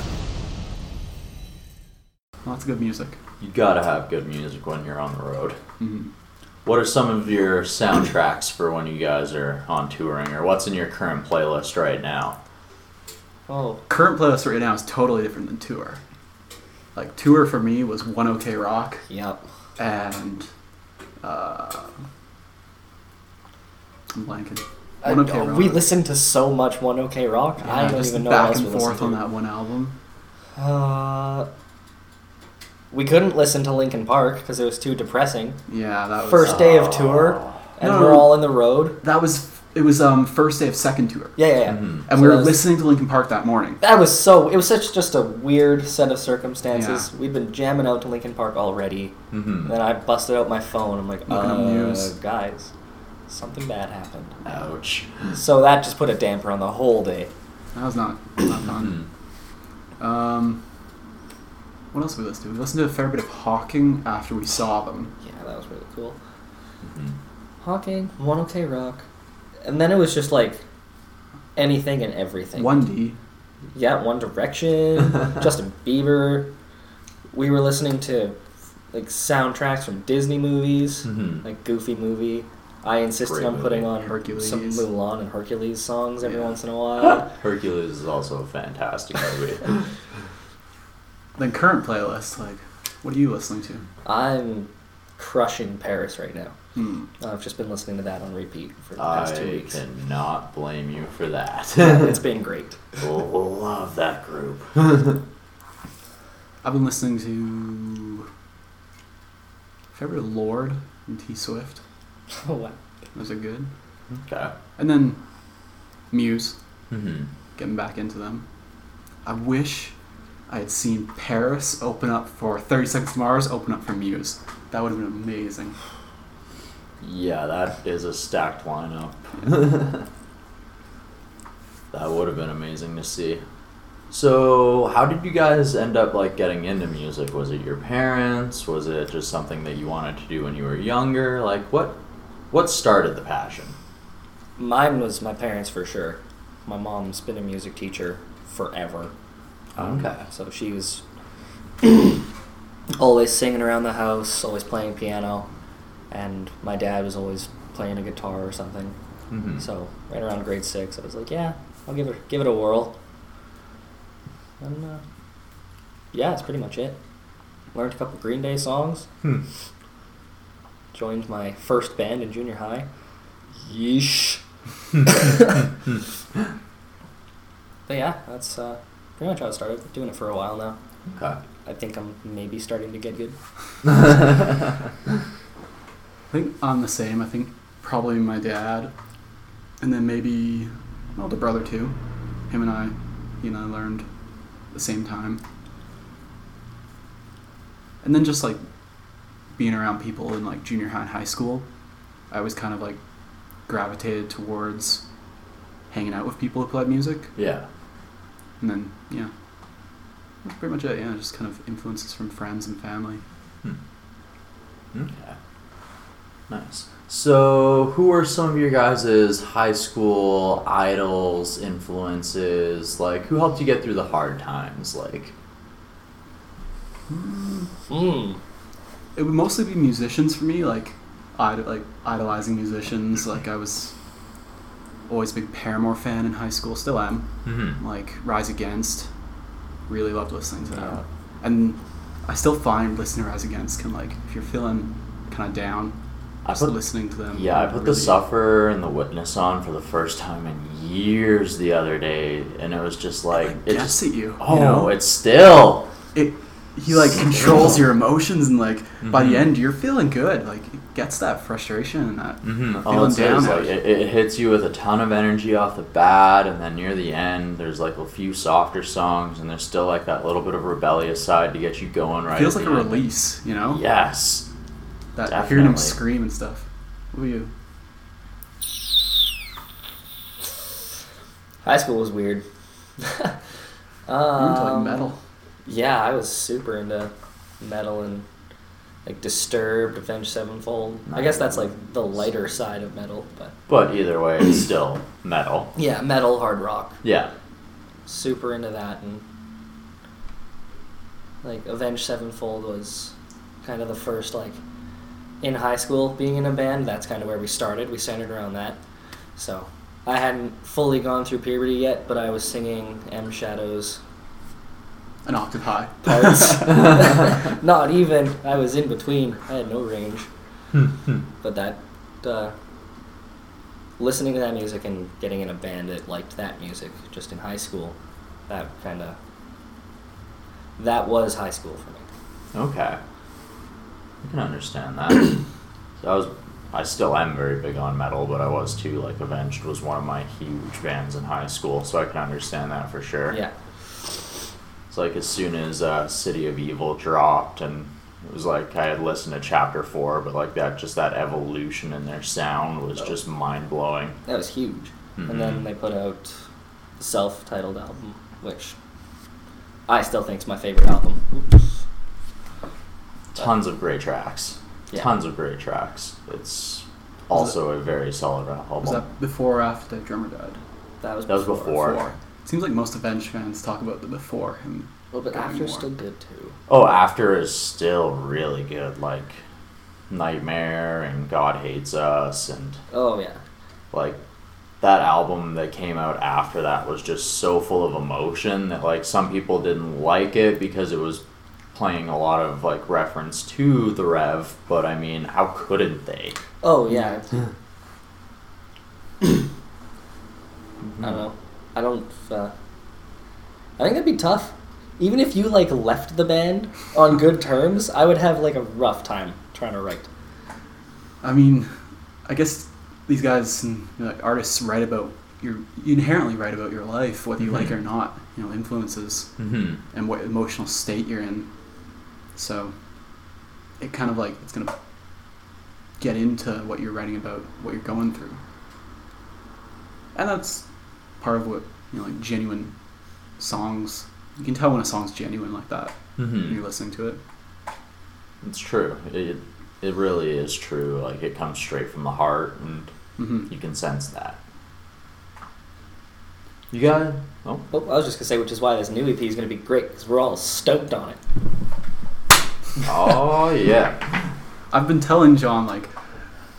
Lots of good music. You gotta have good music when you're on the road. What are some of your soundtracks for when you guys are on touring, or what's in your current playlist right now? Oh, Current playlist right now is totally different than tour. Like tour for me was One OK Rock yep. and uh, I'm blanking. I, One OK oh, we listened to so much One OK Rock. Yeah, I don't just even know back what else and we listened forth to. on that one album. Uh, we couldn't listen to Linkin Park because it was too depressing. Yeah, that was First day of tour, and No. we're all in the road. That was it was um first day of second tour, Yeah, yeah, yeah. and So we were was- listening to Linkin Park that morning. That was so. It was such just a weird set of circumstances. We'd been jamming out to Linkin Park already, Mm-hmm. and then I busted out my phone. I'm like, Looking uh, up news. guys, something bad happened. Ouch. So that just put a damper on the whole day. That was not not fun. Um, what else did we listen to? We listened to a fair bit of Hawking after we saw them. Yeah, that was really cool. Mm-hmm. Hawking, One OK Rock, and then it was just like anything and everything. One D. Yeah, One Direction, [laughs] Justin Bieber. We were listening to like soundtracks from Disney movies, Mhm. like Goofy movie. I insisted Great on movie. putting on Hercules. some Mulan and Hercules songs every Yeah. once in a while. [laughs] Hercules is also a fantastic movie. [laughs] Then current playlist, like, what are you listening to? I'm crushing PVRIS right now. Hmm. I've just been listening to that on repeat for the past two weeks. I cannot blame you for that. [laughs] it's been great. oh, love that group. I've been listening to a fair Lorde and T Swift. Oh wow. Those are good. Okay. And then Muse, Mm-hmm. getting back into them. I wish I had seen PVRIS open up for 30 Seconds to Mars, open up for Muse. That would have been amazing. Yeah, that is a stacked lineup. [laughs] that would have been amazing to see. So, how did you guys end up like getting into music? Was it your parents? Was it just something that you wanted to do when you were younger? Like what what started the passion? Mine was my parents for sure. My mom's been a music teacher forever. Okay. So she was [clears throat] always singing around the house, always playing piano, and my dad was always playing a guitar or something. Mm-hmm. So right around grade six, I was like, yeah, I'll give it give it a whirl. And uh, yeah, that's pretty much it. Learned a couple Green Day songs. Hmm. Joined my first band in junior high. Yeesh. [laughs] but yeah, that's uh, pretty much how it started. Doing it for a while now. Okay. I think I'm maybe starting to get good. [laughs] I think I'm the same. I think probably my dad, and then maybe my older brother too. Him and I, he and I learned at the same time. And then just like being around people in like junior high and high school, I was kind of like gravitated towards hanging out with people who played music. Yeah. And then yeah, that's pretty much it. Yeah, just kind of influences from friends and family. Hmm. Okay. Nice. So, who are some of your guys' high school idols, influences? Like, who helped you get through the hard times? Like, Hmm. It would mostly be musicians for me, like, idol, like idolizing musicians. Like I was always a big Paramore fan in high school, still am. mm-hmm. Like Rise Against, really loved listening to them. Yeah. And I still find listening to Rise Against can like if you're feeling kind of down, I put listening to them. yeah, I put the really- Sufferer and the Witness on for the first time in years the other day, and it was just like It just at you. oh, you know? it's still it he like controls your emotions and like by Mhm. the end you're feeling good like it gets that frustration and that Mm-hmm. feeling down like it, it hits you with a ton of energy off the bat, and then near the end, there's like a few softer songs, and there's still like that little bit of rebellious side to get you going right. it feels like a end. release you know Yes. that hearing him scream and stuff who are you High school was weird. you're into like Um, metal Yeah, I was super into metal and like Disturbed, Avenged Sevenfold. I guess that's like the lighter side of metal, but But either way, it's still metal. yeah, metal, hard rock. Yeah. Super into that and like Avenged Sevenfold was kind of the first like in high school being in a band. That's kind of where we started. We centered around that. So I hadn't fully gone through puberty yet, but I was singing M Shadows an octave high [laughs] parts. [laughs] Not even. I was in between. I had no range. but that, uh, listening to that music and getting in a band that liked that music just in high school, that kind of, that was high school for me. Okay. I can understand that. [coughs] so I was, I still am very big on metal, but I was too. Like Avenged was one of my huge bands in high school, so I can understand that for sure. Yeah. It's like as soon as uh, City of Evil dropped, and it was like I had listened to Chapter Four, but like that, just that evolution in their sound was just mind blowing. That was huge. And then they put out the self titled album, which I still think is my favorite album. Oops. Tons of great tracks. Yeah. Tons of great tracks. It's also a very solid album. was that before or after the drummer died That was That was before. Before. Seems like most Avenged fans talk about the before him Well, but going after more. still good too. Oh, After is still really good. Like Nightmare and God Hates Us, and Oh yeah. like that album that came out after that was just so full of emotion that like some people didn't like it because it was playing a lot of like reference to the Rev. But I mean, how couldn't they? Oh yeah. [laughs] I don't know. I don't. Uh, I think that'd be tough. Even if you like left the band on good terms, I would have like a rough time trying to write. I mean, I guess these guys and you know, like artists write about your you inherently write about your life, whether you like it or not. You know, influences Mm-hmm. and what emotional state you're in. So, it kind of like it's gonna get into what you're writing about, what you're going through, and that's part of what you know, like genuine songs. You can tell when a song's genuine like that when Mm-hmm. you're listening to it. It's true. It it really is true. Like it comes straight from the heart, and hmm you can sense that. You got it. Oh, Oh, I was just gonna say, which is why this new EP is gonna be great because we're all stoked on it. Oh [laughs] yeah. I've been telling John like,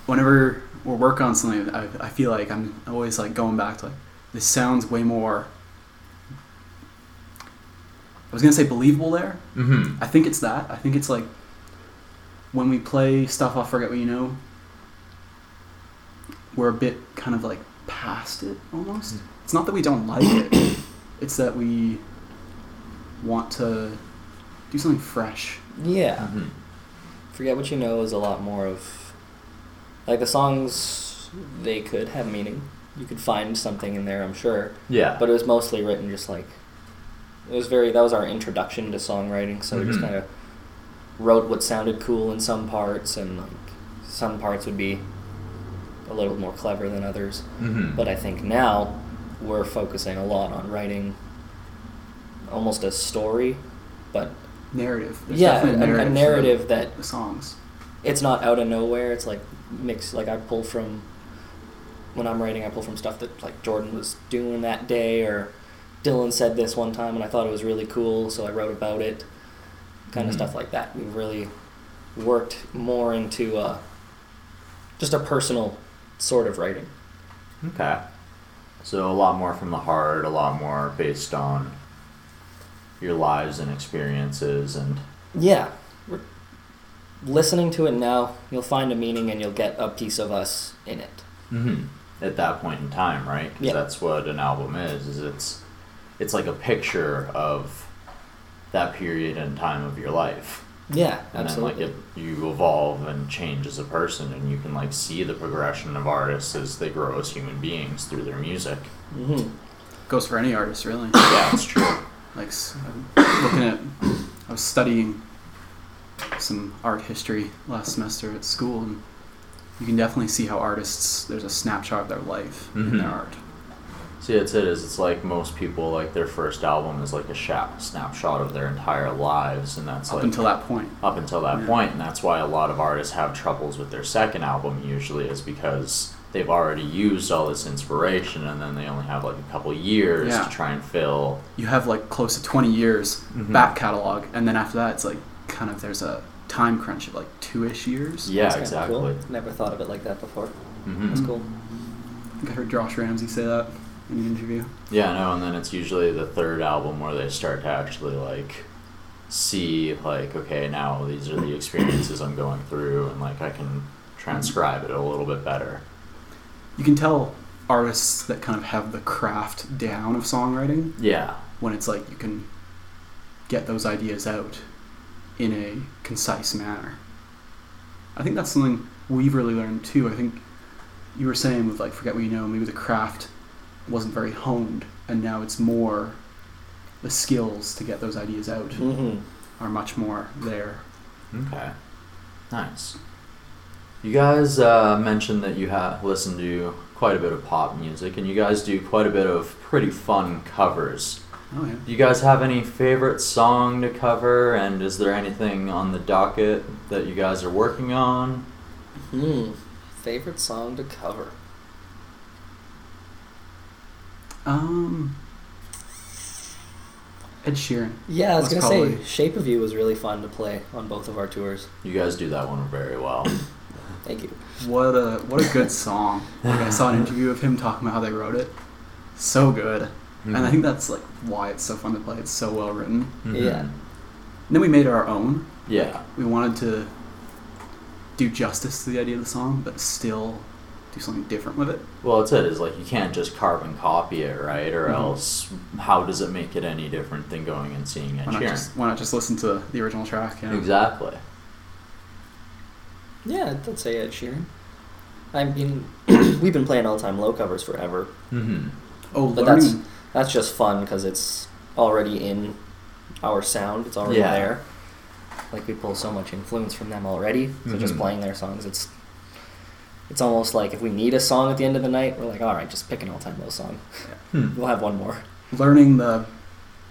whenever we're working on something, I, I feel like I'm always like going back to like, this sounds way more. I was gonna say believable there. Mm-hmm. I think it's that. I think it's like when we play stuff off Forget What You Know, we're a bit kind of like past it almost. It's not that we don't like it, [coughs] it's that we want to do something fresh. Yeah. Mm-hmm. Forget What You Know is a lot more of. Like the songs, they could have meaning. You could find something in there, I'm sure. Yeah. But it was mostly written just like. It was very. That was our introduction to songwriting, so we just Mhm. kind of wrote what sounded cool in some parts, and like some parts would be a little more clever than others. mm-hmm. But I think now we're focusing a lot on writing almost a story, but Narrative. There's yeah, definitely a, a narrative that The songs. it's not out of nowhere. It's like mix. Like I pull from when I'm writing, I pull from stuff that like Jordan was doing that day, or Dylan said this one time, and I thought it was really cool, so I wrote about it. Kind Mhm. of stuff like that. We've really worked more into uh, just a personal sort of writing. Okay. So a lot more from the heart, a lot more based on your lives and experiences and Yeah, we're listening to it now. You'll find a meaning, and you'll get a piece of us in it. mm-hmm. At that point in time, right? 'Cause Yeah. that's what an album is. Is it's it's like a picture of that period and time of your life. Yeah, And absolutely. then like it, you evolve and change as a person, and you can like see the progression of artists as they grow as human beings through their music. Mm-hmm. Goes for any artist, really. Yeah, it's true. like s- I'm looking at i was studying some art history last semester at school and you can definitely see how artists there's a snapshot of their life in their Mhm. art See, that's it. Is it's like most people like their first album is like a sha- snapshot of their entire lives, and that's up like until that point up until that Yeah. point, and that's why a lot of artists have troubles with their second album. Usually, is because they've already used all this inspiration, and then they only have like a couple years Yeah. to try and fill. you have like close to 20 years Mhm. back catalog and then after that it's like kind of there's a time crunch of like two-ish years Yeah, That's kinda exactly. Cool. Never thought of it like that before. hmm That's cool. i think i heard josh ramsay say that in an interview Yeah, no, and then it's usually the third album where they start to actually like see like okay now these are the experiences I'm going through and like I can transcribe it a little bit better. you can tell artists that kind of have the craft down of songwriting Yeah. when it's like you can get those ideas out in a concise manner. I think that's something we've really learned too. I think you were saying with like forget what you know, maybe the craft wasn't very honed, and now it's more the skills to get those ideas out Mm-hmm. are much more there. Okay. Nice. You guys uh, mentioned that you have listened to quite a bit of pop music, and you guys do quite a bit of pretty fun covers. Oh yeah. You guys have any favorite song to cover, and is there anything on the docket that you guys are working on? Hmm. Favorite song to cover? Um. Ed Sheeran. Yeah, I was That's gonna say "Shape of You" was really fun to play on both of our tours. You guys do that one very well. [coughs] Thank you. What a what a good song. [laughs] Like I saw an interview of him talking about how they wrote it. So good. And I think that's like why it's so fun to play. It's so well written. Mhm. Yeah. And then we made our own. Yeah. We wanted to do justice to the idea of the song, but still do something different with it. Well, it's it. Is like you can't just carbon copy it, right? Or Mhm. else, how does it make it any different than going and seeing Ed Why not Sheeran? just why not just listen to the original track? Yeah. Exactly. Yeah, I'd say Ed Sheeran. I mean, [clears throat] we've been playing all-time low covers forever, Mm-hmm. Oh, but learning. That's that's just fun because it's already in our sound. It's already Yeah. there. Like we pull so much influence from them already. So just Mhm. playing their songs, it's it's almost like if we need a song at the end of the night, we're like, all right, just pick an all-time low song. Hmm. [laughs] We'll have one more. learning the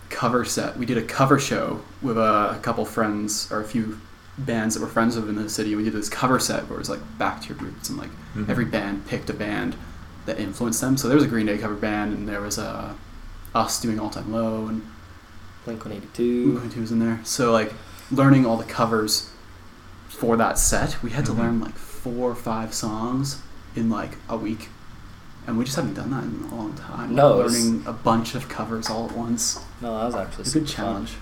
cover set. We did a cover show with a, a couple friends or a few bands that were friends of in the city. We did this cover set where it was like back to your roots and like Mhm. every band picked a band that influenced them. So there was a Green Day cover band and there was a us doing All Time Low and Blink One Eighty Blue Two. Two was in there. So like learning all the covers for that set. We had to Mhm. learn like four or five songs in like a week, and we just haven't done that in a long time. No, it was- learning a bunch of covers all at once. No, that was actually a good super fun. challenge.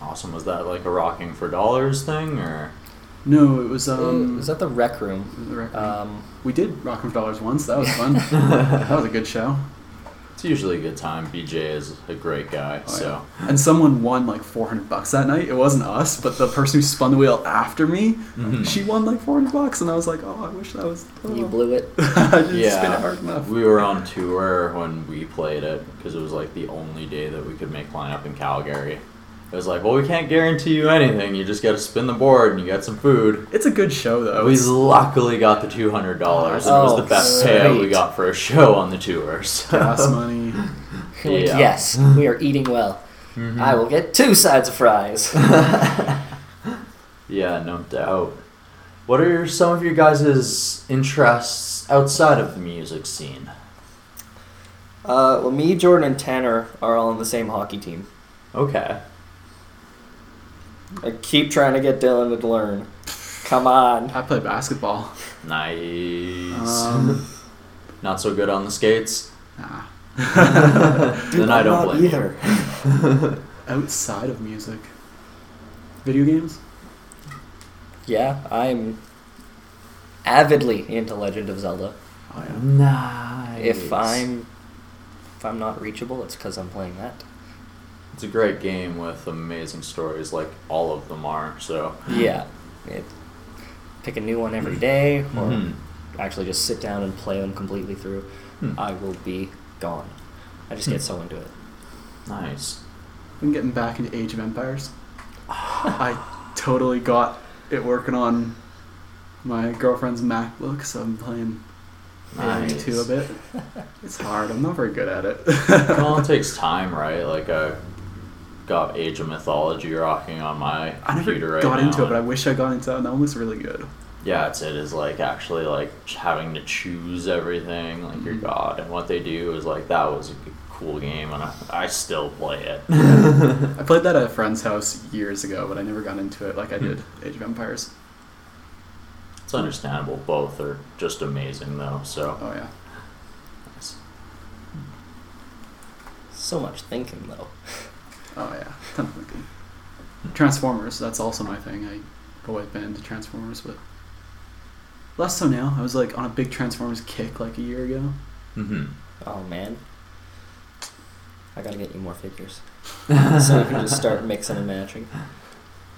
Awesome. Was that like a rocking for dollars thing or? No, it was um. was that the rec room? the record. Um, we did Rock for Dollars once. That was [laughs] fun. that was a good show. It's usually a good time. BJ is a great guy, Oh, so yeah. And someone won like 400 bucks that night. It wasn't us, but the person who spun the wheel after me, Mhm. she won like 400 bucks, and I was like, oh, I wish that was. Oh. you blew it. [laughs] I didn't yeah, spin it hard enough. we were on tour when we played it because it was like the only day that we could make lineup in Calgary. It was like, well, we can't guarantee you anything. You just got to spin the board and you got some food. It's a good show though. We It's- luckily got the two hundred dollars, and it was Oh, the best sweet. payout we got for a show on the tour. [laughs] So. gas money. [laughs] Yeah. Yes, we are eating well. I will get two sides of fries. [laughs] Yeah, no doubt. What are some of your guys' interests outside of the music scene? Uh, well, me, Jordan, and Tanner are all on the same hockey team. Okay. I keep trying to get Dylan to learn. Come on. I play basketball. Nice. Um, [laughs] Not so good on the skates. nah. [laughs] [laughs] then I don't Not blame you. either. Outside of music, video games. Yeah, I'm avidly into Legend of Zelda. Oh yeah. Nice. If I'm if I'm not reachable, it's because I'm playing that. It's a great game with amazing stories, like all of them are. So. Yeah, it, pick a new one every day, or Mhm. actually just sit down and play them completely through. Hmm. I will be gone. I just get so into it. Nice. I'm getting back into Age of Empires. [laughs] I totally got it working on my girlfriend's MacBook, so I'm playing Nice. two a bit. It's hard. I'm not very good at it. well, it [laughs] takes time, right? Like I got Age of Mythology rocking on my I never computer right got now. into it, but I wish I got into it. and That one looks really good. yeah, it's it is like actually like having to choose everything, like your Mhm. god, and what they do is like that was a cool game, and I, I still play it. [laughs] I played that at a friend's house years ago, but I never got into it like I did Age of Empires. it's understandable. Both are just amazing though. So Oh yeah. So much thinking though. [laughs] Oh yeah. Ton of thinking. Transformers. That's also my thing. I've always been into Transformers, but less so now. I was like on a big Transformers kick like a year ago. hmm Oh man, I gotta get you more figures [laughs] so we can just start mixing and matching.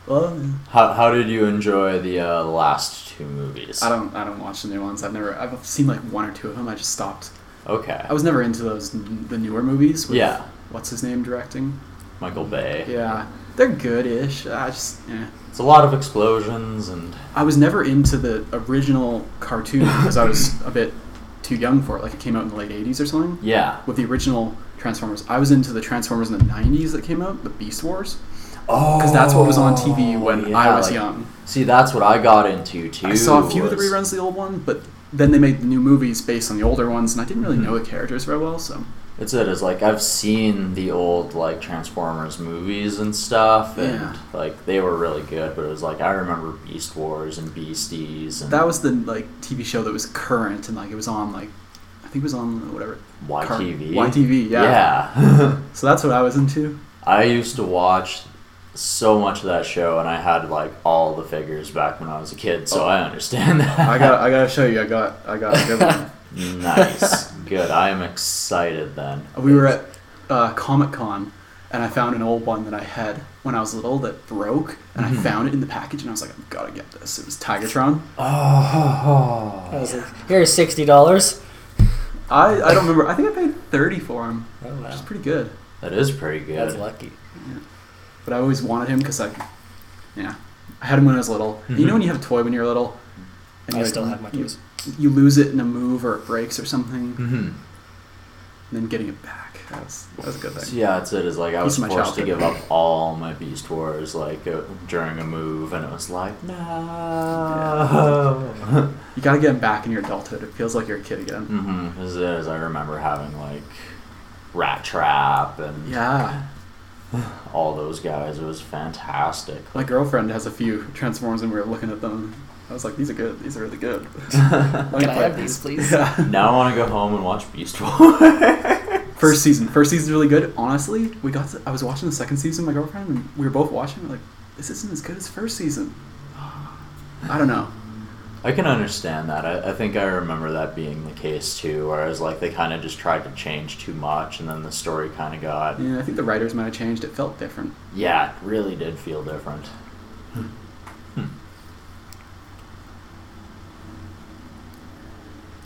Well, how how did you enjoy the uh, last two movies? I don't. I don't watch the new ones. I've never. I've seen like one or two of them. I just stopped. Okay. I was never into those the newer movies. With Yeah. What's his name directing? Michael Bay. Yeah, they're good-ish. I just. Yeah. It's a lot of explosions and I was never into the original cartoon because I was a bit too young for it. Like it came out in the late '80s or something. yeah. With the original Transformers, I was into the Transformers in the '90s that came out, the Beast Wars, Oh, because that's what was on TV when yeah, I was like- young. See, that's what I got into too. I saw a few of the reruns of the old one, but then they made the new movies based on the older ones, and I didn't really Mhm. know the characters very well. So It's it is like I've seen the old like Transformers movies and stuff, and Yeah. like they were really good. But it was like I remember Beast Wars and Beasties and that was the like TV show that was current, and like it was on like I think it was on whatever car- YTV. YTV, yeah. Yeah. [laughs] So that's what I was into. I used to watch so much of that show, and I had like all the figures back when I was a kid, so Oh. I understand [laughs] that. I got I gotta show you. I got I got a good one. [laughs] nice, good. I am excited then. We were at uh, Comic Con, and I found an old one that I had when I was little that broke, and Mhm. I found it in the package, and I was like, I've got to get this. It was Tigatron. Oh, I was like, here's sixty dollars. I, I don't remember. I think I paid thirty for him, Oh which is wow, pretty good. that is pretty good. that's lucky. But I always wanted him because I, yeah, I had him when I was little. You know when you have a toy when you're little, And I you, still have my you, toys. You lose it in a move or it breaks or something, and hmm then getting it back. That was that was a good So thing. yeah, it's it. Is like I was forced to give up all my Beast Wars like uh, during a move, and it was like no. You gotta get him back in your adulthood. It feels like you're a kid again. mm-hmm. As I remember having like Rat Trap and Yeah. all those guys. It was fantastic. My girlfriend has a few Transformers, and we were looking at them. I was like, "These are good. These are really good." [laughs] Can I have these, [laughs] please? Yeah. Now I want to go home and watch Beast Wars. [laughs] First season. First season's really good. Honestly, we got. To, I was watching the second season. with My girlfriend and we were both watching. We're like, this isn't as good as first season. [sighs] I don't know. I can understand that. I, I think I remember that being the case too, whereas like they kind of just tried to change too much, and then the story kind of got Yeah, I think the writers might have changed. It felt different. yeah, it really did feel different. Hmm.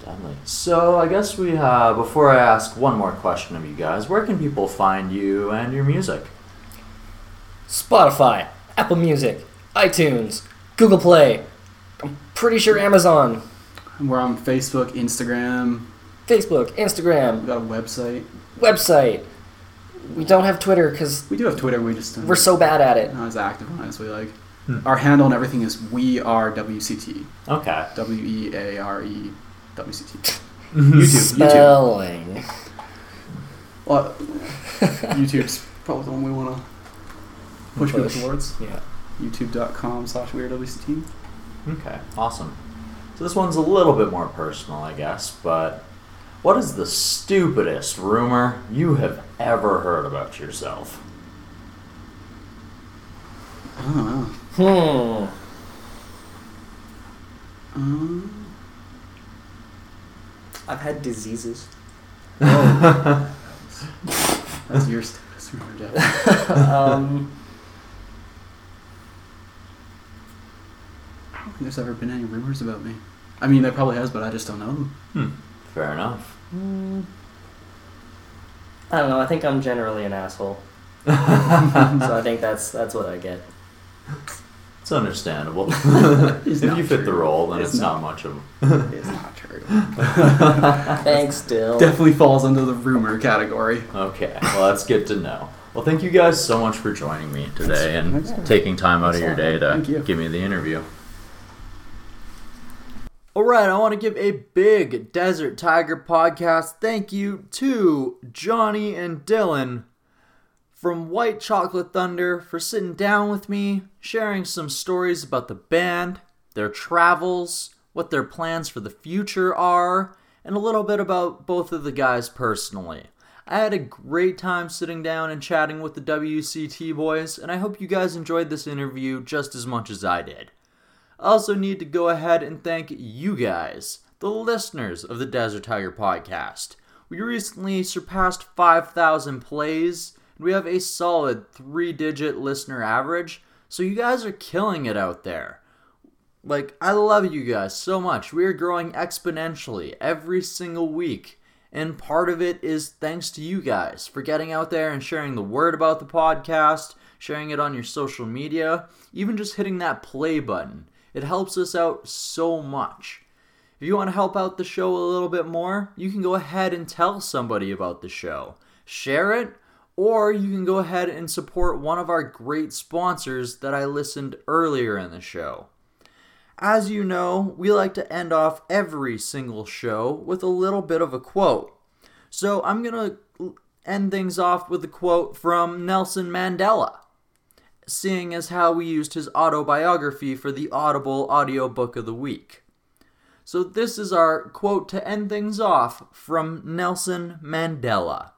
Definitely. So I guess we uh, before I ask one more question of you guys, where can people find you and your music? Spotify, Apple Music, iTunes, Google Play. I'm pretty sure Amazon, We're on Facebook, Instagram. Facebook, Instagram. We got a website. website. We don't have Twitter because We do have Twitter. We just we're so bad at it. not as active on it as we like. Hmm. Our handle and everything is we are WCT. Okay. W E A R E WCT. YouTube. YouTube. Spelling. Well, YouTube's probably the one we want to push people towards. Yeah. YouTube.com slash weird WCT. Okay, awesome. So this one's a little bit more personal, I guess, but what is the stupidest rumor you have ever heard about yourself? I don't know. Hmm. Um, I've had diseases. [laughs] that's your status rumor, Jeff. um, I don't think there's ever been any rumors about me. I mean, there probably has, but I just don't know them. Hmm, fair enough. I don't know. I think I'm generally an asshole, [laughs] so I think that's that's what I get. [laughs] It's understandable. [laughs] It's if not you fit the role, then It's it's, not. not. much of. It's not true. [laughs] Thanks, Dill. Definitely falls under the rumor category. Okay, well that's good to know. Well, thank you guys so much for joining me today and Thanks taking time out of your day to you. give me the interview. All right, I want to give a big Desert Tiger podcast thank you to Johnny and Dylan from White Chocolate Thunder for sitting down with me, sharing some stories about the band, their travels, what their plans for the future are, and a little bit about both of the guys personally. I had a great time sitting down and chatting with the WCT boys, and I hope you guys enjoyed this interview just as much as I did. I also need to go ahead and thank you guys, the listeners of the Desert Tiger podcast. We recently surpassed 5,000 plays, we have a solid three digit listener average, so you guys are killing it out there. Like, I love you guys so much. We are growing exponentially every single week. And part of it is thanks to you guys for getting out there and sharing the word about the podcast, sharing it on your social media, even just hitting that play button. It helps us out so much. If you want to help out the show a little bit more, you can go ahead and tell somebody about the show. Share it, or you can go ahead and support one of our great sponsors that I listened earlier in the show. As you know, we like to end off every single show with a little bit of a quote. So I'm going to end things off with a quote from Nelson Mandela, seeing as how we used his autobiography for the Audible audiobook of the week. So this is our quote to end things off from Nelson Mandela.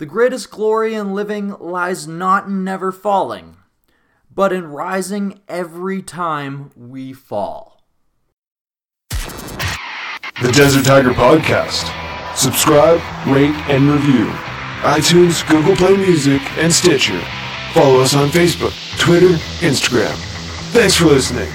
The greatest glory in living lies not in never falling, but in rising every time we fall. The Desert Tiger Podcast. Subscribe, rate, and review. iTunes, Google Play Music, and Stitcher. Follow us on Facebook, Twitter, Instagram. Thanks for listening.